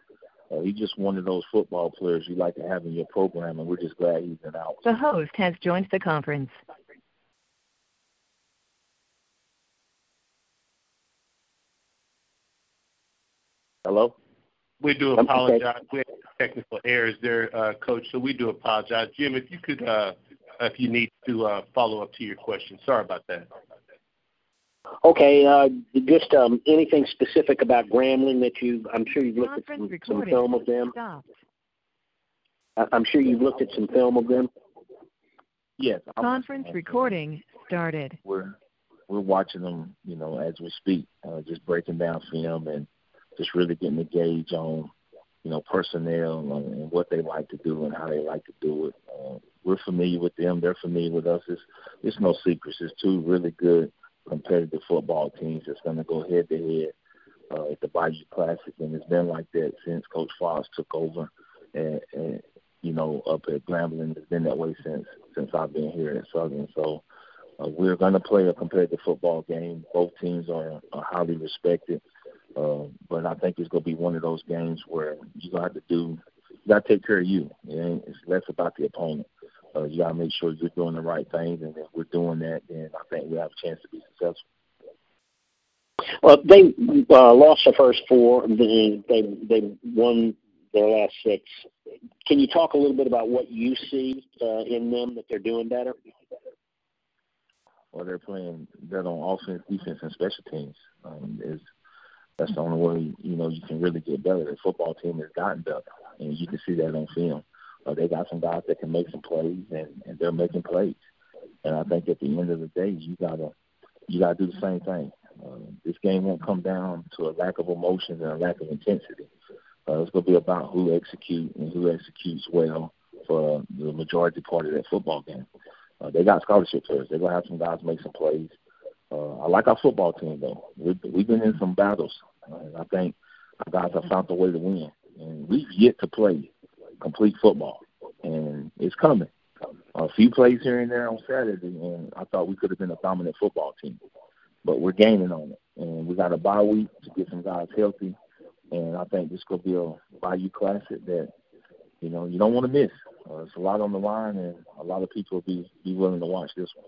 Uh, he's just one of those football players you like to have in your program, and we're just glad he's in out. The host has joined the conference. Hello? We do apologize. We had technical errors there, uh, Coach, so we do apologize. Jim, if you could, uh, if you need to uh, follow up to your question. Sorry about that. Okay, uh, just um, anything specific about Grambling that you, I'm sure you've looked at some, some film of them. Stopped. I- I'm sure you've looked at some film of them. Yes. I'm- Conference recording started. we're we're watching them, you know, as we speak, uh, just breaking down film and just really getting a gauge on, you know, personnel and, and what they like to do and how they like to do it. Uh, we're familiar with them; they're familiar with us. It's it's no secrets. It's two really good competitive football teams that's going to go head to head uh, at the Bayou Classic, and it's been like that since Coach Fobbs took over. And, and you know, up at Grambling, it's been that way since since I've been here at Southern. So uh, we're going to play a competitive football game. Both teams are, are highly respected, uh, but I think it's going to be one of those games where you got to do, you got to take care of you. It it's less about the opponent. Uh, you got to make sure you're doing the right things, and if we're doing that, then I think we have a chance to be successful. Well, they uh, lost their first four. They they they won their last six. Can you talk a little bit about what you see uh, in them that they're doing better? Well, they're playing better on offense, defense, and special teams. Um, is that's the only way you know you can really get better. The football team has gotten better, and you can see that on film. Uh, they got some guys that can make some plays, and, and they're making plays. And I think at the end of the day, you gotta you gotta do the same thing. Uh, this game won't come down to a lack of emotions and a lack of intensity. Uh, it's to be about who execute and who executes well for the majority part of that football game. Uh, they got scholarship players. They're to have some guys make some plays. Uh, I like our football team, though. We've, we've been in some battles. Uh, I think our guys have found a way to win. And we've yet to play complete football, and it's coming. A few plays here and there on Saturday, and I thought we could have been a dominant football team. But we're gaining on it. And we got a bye week to get some guys healthy and I think this could be a Bayou Classic that you know you don't want to miss. Uh, it's a lot on the line, and a lot of people will be be willing to watch this one.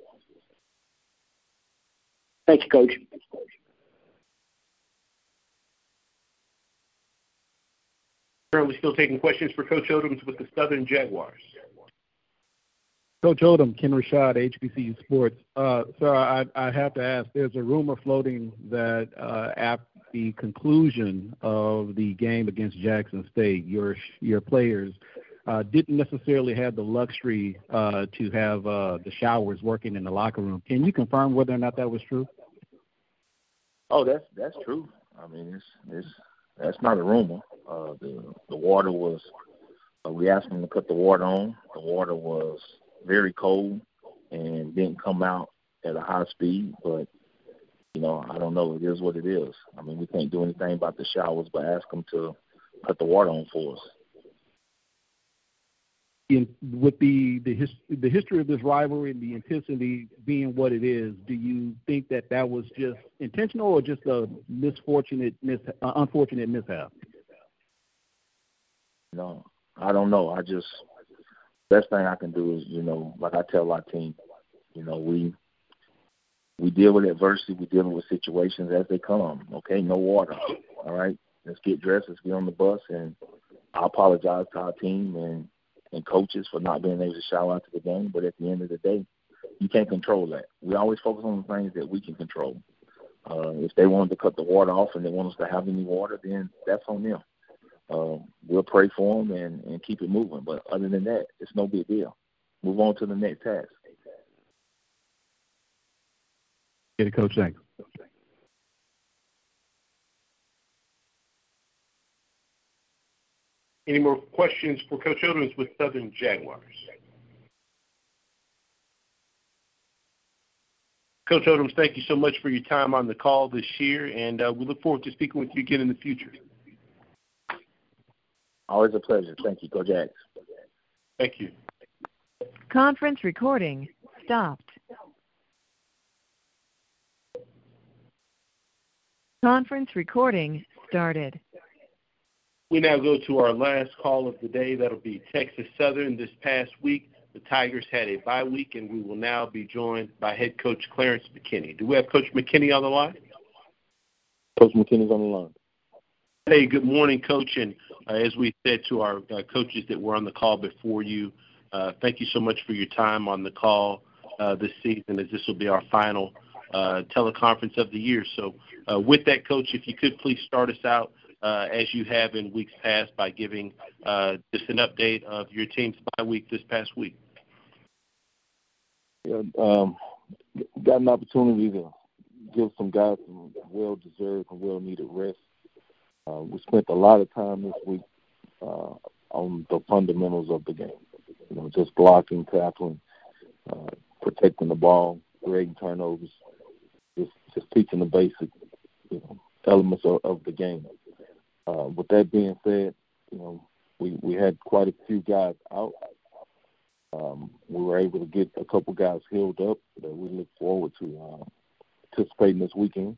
Thank you, Coach. Currently still taking questions for Coach Odums with the Southern Jaguars. Coach Odom, Ken Rashad, HBCU Sports. Uh, sir, I, I have to ask, there's a rumor floating that uh, at the conclusion of the game against Jackson State, your your players uh, didn't necessarily have the luxury uh, to have uh, the showers working in the locker room. Can you confirm whether or not that was true? Oh, that's that's true. I mean, it's it's that's not a rumor. Uh, the the water was. Uh, we asked them to cut the water on. The water was very cold and didn't come out at a high speed. But you know, I don't know. It is what it is. I mean, we can't do anything about the showers, but ask them to cut the water on for us. In, with the the, his, the history of this rivalry and the intensity being what it is, do you think that that was just intentional or just a misfortunate, mis, uh, unfortunate mishap? No, I don't know. I just best thing I can do is, you know, like I tell our team, you know, we we deal with adversity, we dealing with situations as they come. Okay, no water. All right. Let's get dressed, let's get on the bus and I apologize to our team and, and coaches for not being able to shout out to the game, but at the end of the day, you can't control that. We always focus on the things that we can control. Uh, if they wanted to cut the water off and they want us to have any water, then that's on them. Uh, we'll pray for them and, and keep it moving. But other than that, it's no big deal. Move on to the next task. Get it, Coach. Any more questions for Coach Odums with Southern Jaguars? Coach Odums, thank you so much for your time on the call this year, and uh, we look forward to speaking with you again in the future. Always a pleasure. Thank you, Coach X. Thank you. Conference recording stopped. Conference recording started. We now go to our last call of the day. That'll be Texas Southern. This past week, the Tigers had a bye week, and we will now be joined by head coach Clarence McKinney. Do we have Coach McKinney on the line? Coach McKinney's on the line. Hey, good morning, Coach. And uh, as we said to our uh, coaches that were on the call before you, uh, thank you so much for your time on the call uh, this season, as this will be our final uh, teleconference of the year. So, uh, with that, Coach, if you could please start us out as you have in weeks past by giving uh, just an update of your team's bye week this past week. Yeah, um, got an opportunity to give some guys some well-deserved and well-needed rest. Uh, we spent a lot of time this week uh, on the fundamentals of the game. You know, just blocking, tackling, uh, protecting the ball, creating turnovers, just just teaching the basic you know, elements of, of the game. Uh, with that being said, you know, we we had quite a few guys out. Um, we were able to get a couple guys healed up that we look forward to uh, participating this weekend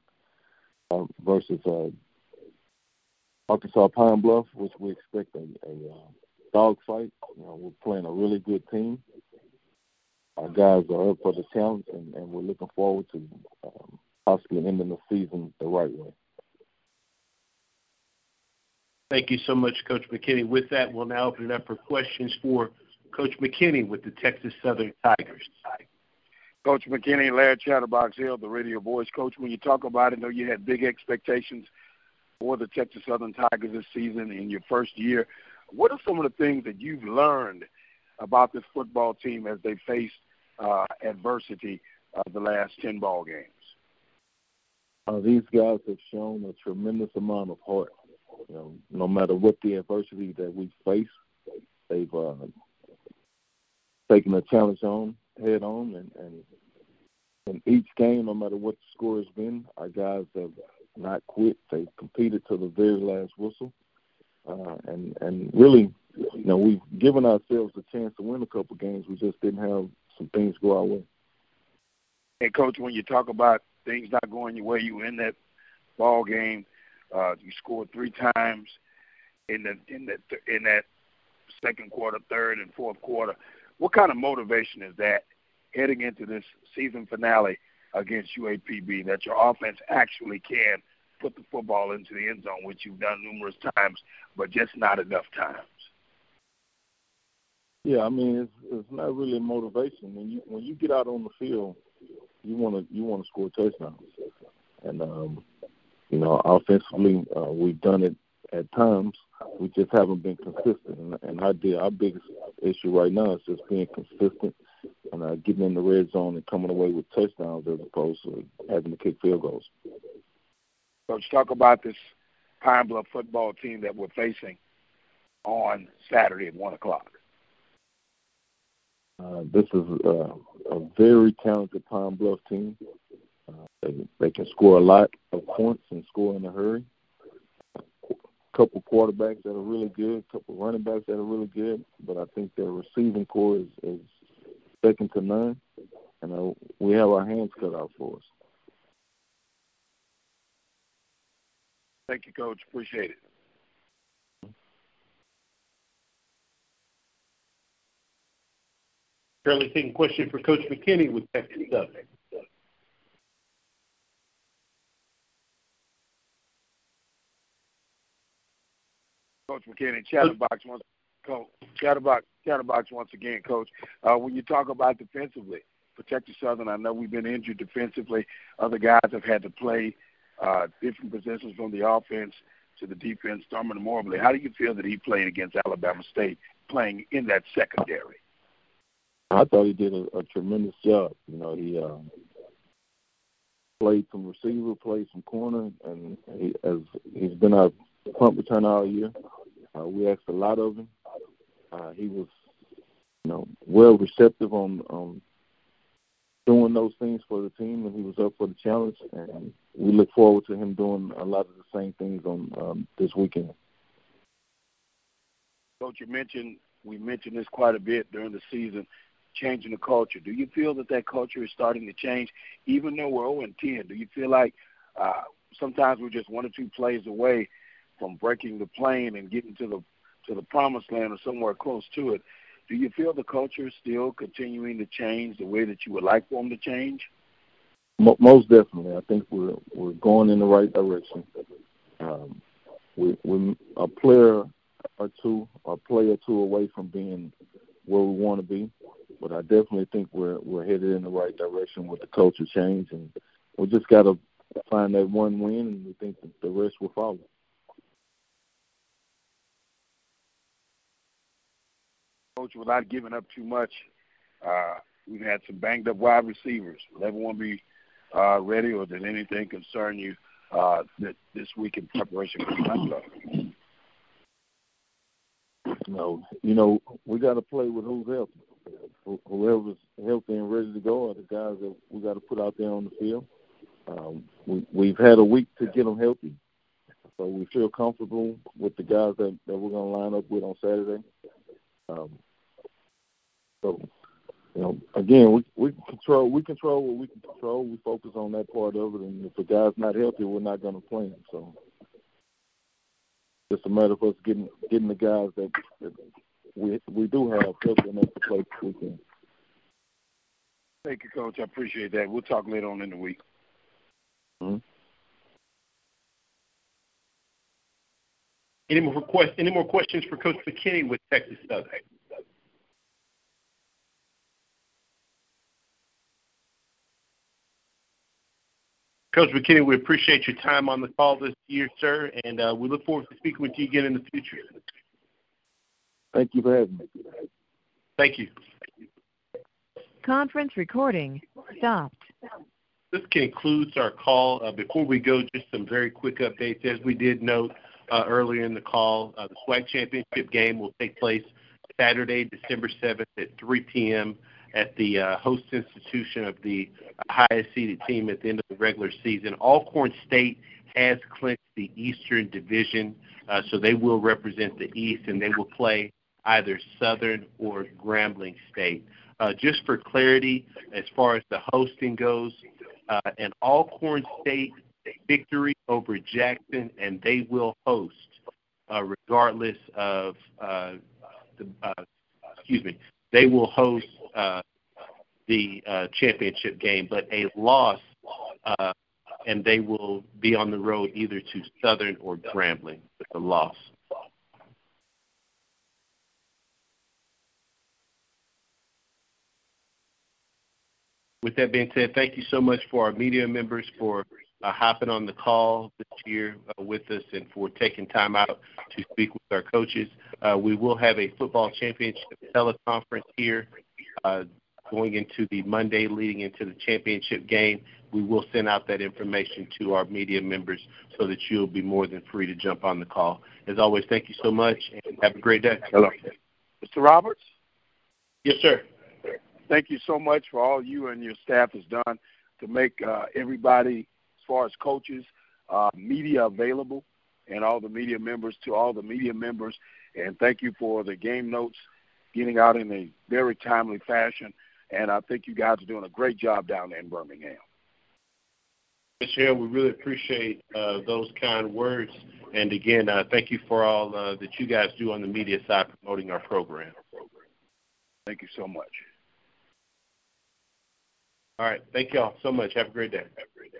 uh, versus uh, Arkansas Pine Bluff, which we expect a, a uh, dogfight. You know, we're playing a really good team. Our guys are up for the challenge, and, and we're looking forward to um, possibly ending the season the right way. Thank you so much, Coach McKinney. With that, we'll now open it up for questions for Coach McKinney with the Texas Southern Tigers. Coach McKinney, Larry Chatterbox Hill, the radio voice. Coach, when you talk about it, I know you had big expectations for the Texas Southern Tigers this season in your first year. What are some of the things that you've learned about this football team as they faced uh, adversity uh, the last 10 ball games? Uh, these guys have shown a tremendous amount of heart. You know, no matter what the adversity that we face, they've uh, taken the challenge on head on, and, and in each game, no matter what the score has been, our guys have not quit. They competed to the very last whistle, uh, and and really, you know, we've given ourselves a chance to win a couple games. We just didn't have some things go our way. Hey, coach, when you talk about things not going your way, you win that ball game. Uh, you scored three times in the in that in that second quarter, third, and fourth quarter. What kind of motivation is that heading into this season finale against UAPB that your offense actually can put the football into the end zone, which you've done numerous times, but just not enough times? Yeah, I mean it's it's not really motivation. When you when you get out on the field, you want to you want to score touchdowns, and um, you know offensively uh, we've done it at times. We just haven't been consistent, and, and our our biggest issue right now is just being consistent and uh, getting in the red zone and coming away with touchdowns as opposed to having to kick field goals. Coach, talk about this Pine Bluff football team that we're facing on Saturday at one o'clock. Uh, this is uh, a very talented Pine Bluff team. Uh, they, they can score a lot of points and score in a hurry. A couple quarterbacks that are really good, a couple running backs that are really good, but I think their receiving core is, is second to none, and uh, we have our hands cut out for us. Thank you, Coach. Appreciate it. Currently taking question for Coach McKinney with Texas Southern. Coach McKinney, Chatterbox once, Coach, Chatterbox, Chatterbox once again, Coach. Uh, when you talk about defensively protect Southern, I know we've been injured defensively. Other guys have had to play uh, different positions from the offense to the defense. Thurman Mobley, how do you feel that he played against Alabama State, playing in that secondary? I thought he did a, a tremendous job. You know, he uh, played some receiver, played some corner, and he, as he's been our punt return all year. Uh, we asked a lot of him. Uh, he was, you know, well receptive on on doing those things for the team, and he was up for the challenge. And we look forward to him doing a lot of the same things on um, this weekend. Coach, you mentioned we mentioned this quite a bit during the season, changing the culture. Do you feel that that culture is starting to change, even though we're 0 and 10? Do you feel like uh, sometimes we're just one or two plays away from breaking the plane and getting to the to the promised land or somewhere close to it? Do you feel the culture is still continuing to change the way that you would like for them to change? Most definitely, I think we're we're going in the right direction. Um, we, we a player or two, a player two away from being where we want to be, but I definitely think we're we're headed in the right direction with the culture change, and we just got to find that one win, and we think the rest will follow. Coach, without giving up too much, uh, we've had some banged up wide receivers. Will everyone be uh, ready, or did anything concern you uh, that this week in preparation for the No, you know we got to play with who's healthy. Whoever's healthy and ready to go are the guys that we got to put out there on the field. Um, we, we've had a week to get them healthy, so we feel comfortable with the guys that, that we're going to line up with on Saturday. Um, so, you know, again, we we control we control what we can control. We focus on that part of it, and if a guy's not healthy, we're not going to play him. So, it's a matter of us getting getting the guys that, that we we do have healthy enough to play this weekend. Thank you, Coach. I appreciate that. We'll talk later on in the week. Mm-hmm. Any more request, Any more questions for Coach McKinney with Texas Southern? Coach McKinney, we appreciate your time on the call this year, sir, and uh, we look forward to speaking with you again in the future. Thank you for having me. Thank you. Conference recording stopped. This concludes our call. Uh, before we go, just some very quick updates. As we did note uh, earlier in the call, uh, the SWAC championship game will take place Saturday, December 7th at 3 p.m at the uh, host institution of the highest seeded team at the end of the regular season. Alcorn State has clinched the Eastern Division, uh, so they will represent the East and they will play either Southern or Grambling State. Uh, just for clarity, as far as the hosting goes, uh, an Alcorn State victory over Jackson, and they will host uh, regardless of uh, the. Uh, excuse me. They will host uh, the uh, championship game, but a loss, uh, and they will be on the road either to Southern or Grambling with a loss. With that being said, thank you so much for our media members for hopping on the call this year uh, with us and for taking time out to speak with our coaches. Uh, we will have a football championship teleconference here uh, going into the Monday leading into the championship game. We will send out that information to our media members so that you'll be more than free to jump on the call. As always, thank you so much and have a great day. Hello. Mr. Roberts? Yes, sir. Thank you so much for all you and your staff has done to make uh, everybody, far as coaches, uh, media available, and all the media members to all the media members. And thank you for the game notes getting out in a very timely fashion. And I think you guys are doing a great job down there in Birmingham. Michelle, we really appreciate uh, those kind words. And again, uh, thank you for all uh, that you guys do on the media side promoting our program. Thank you so much. All right. Thank you all so much. Have a great day. Have a great day.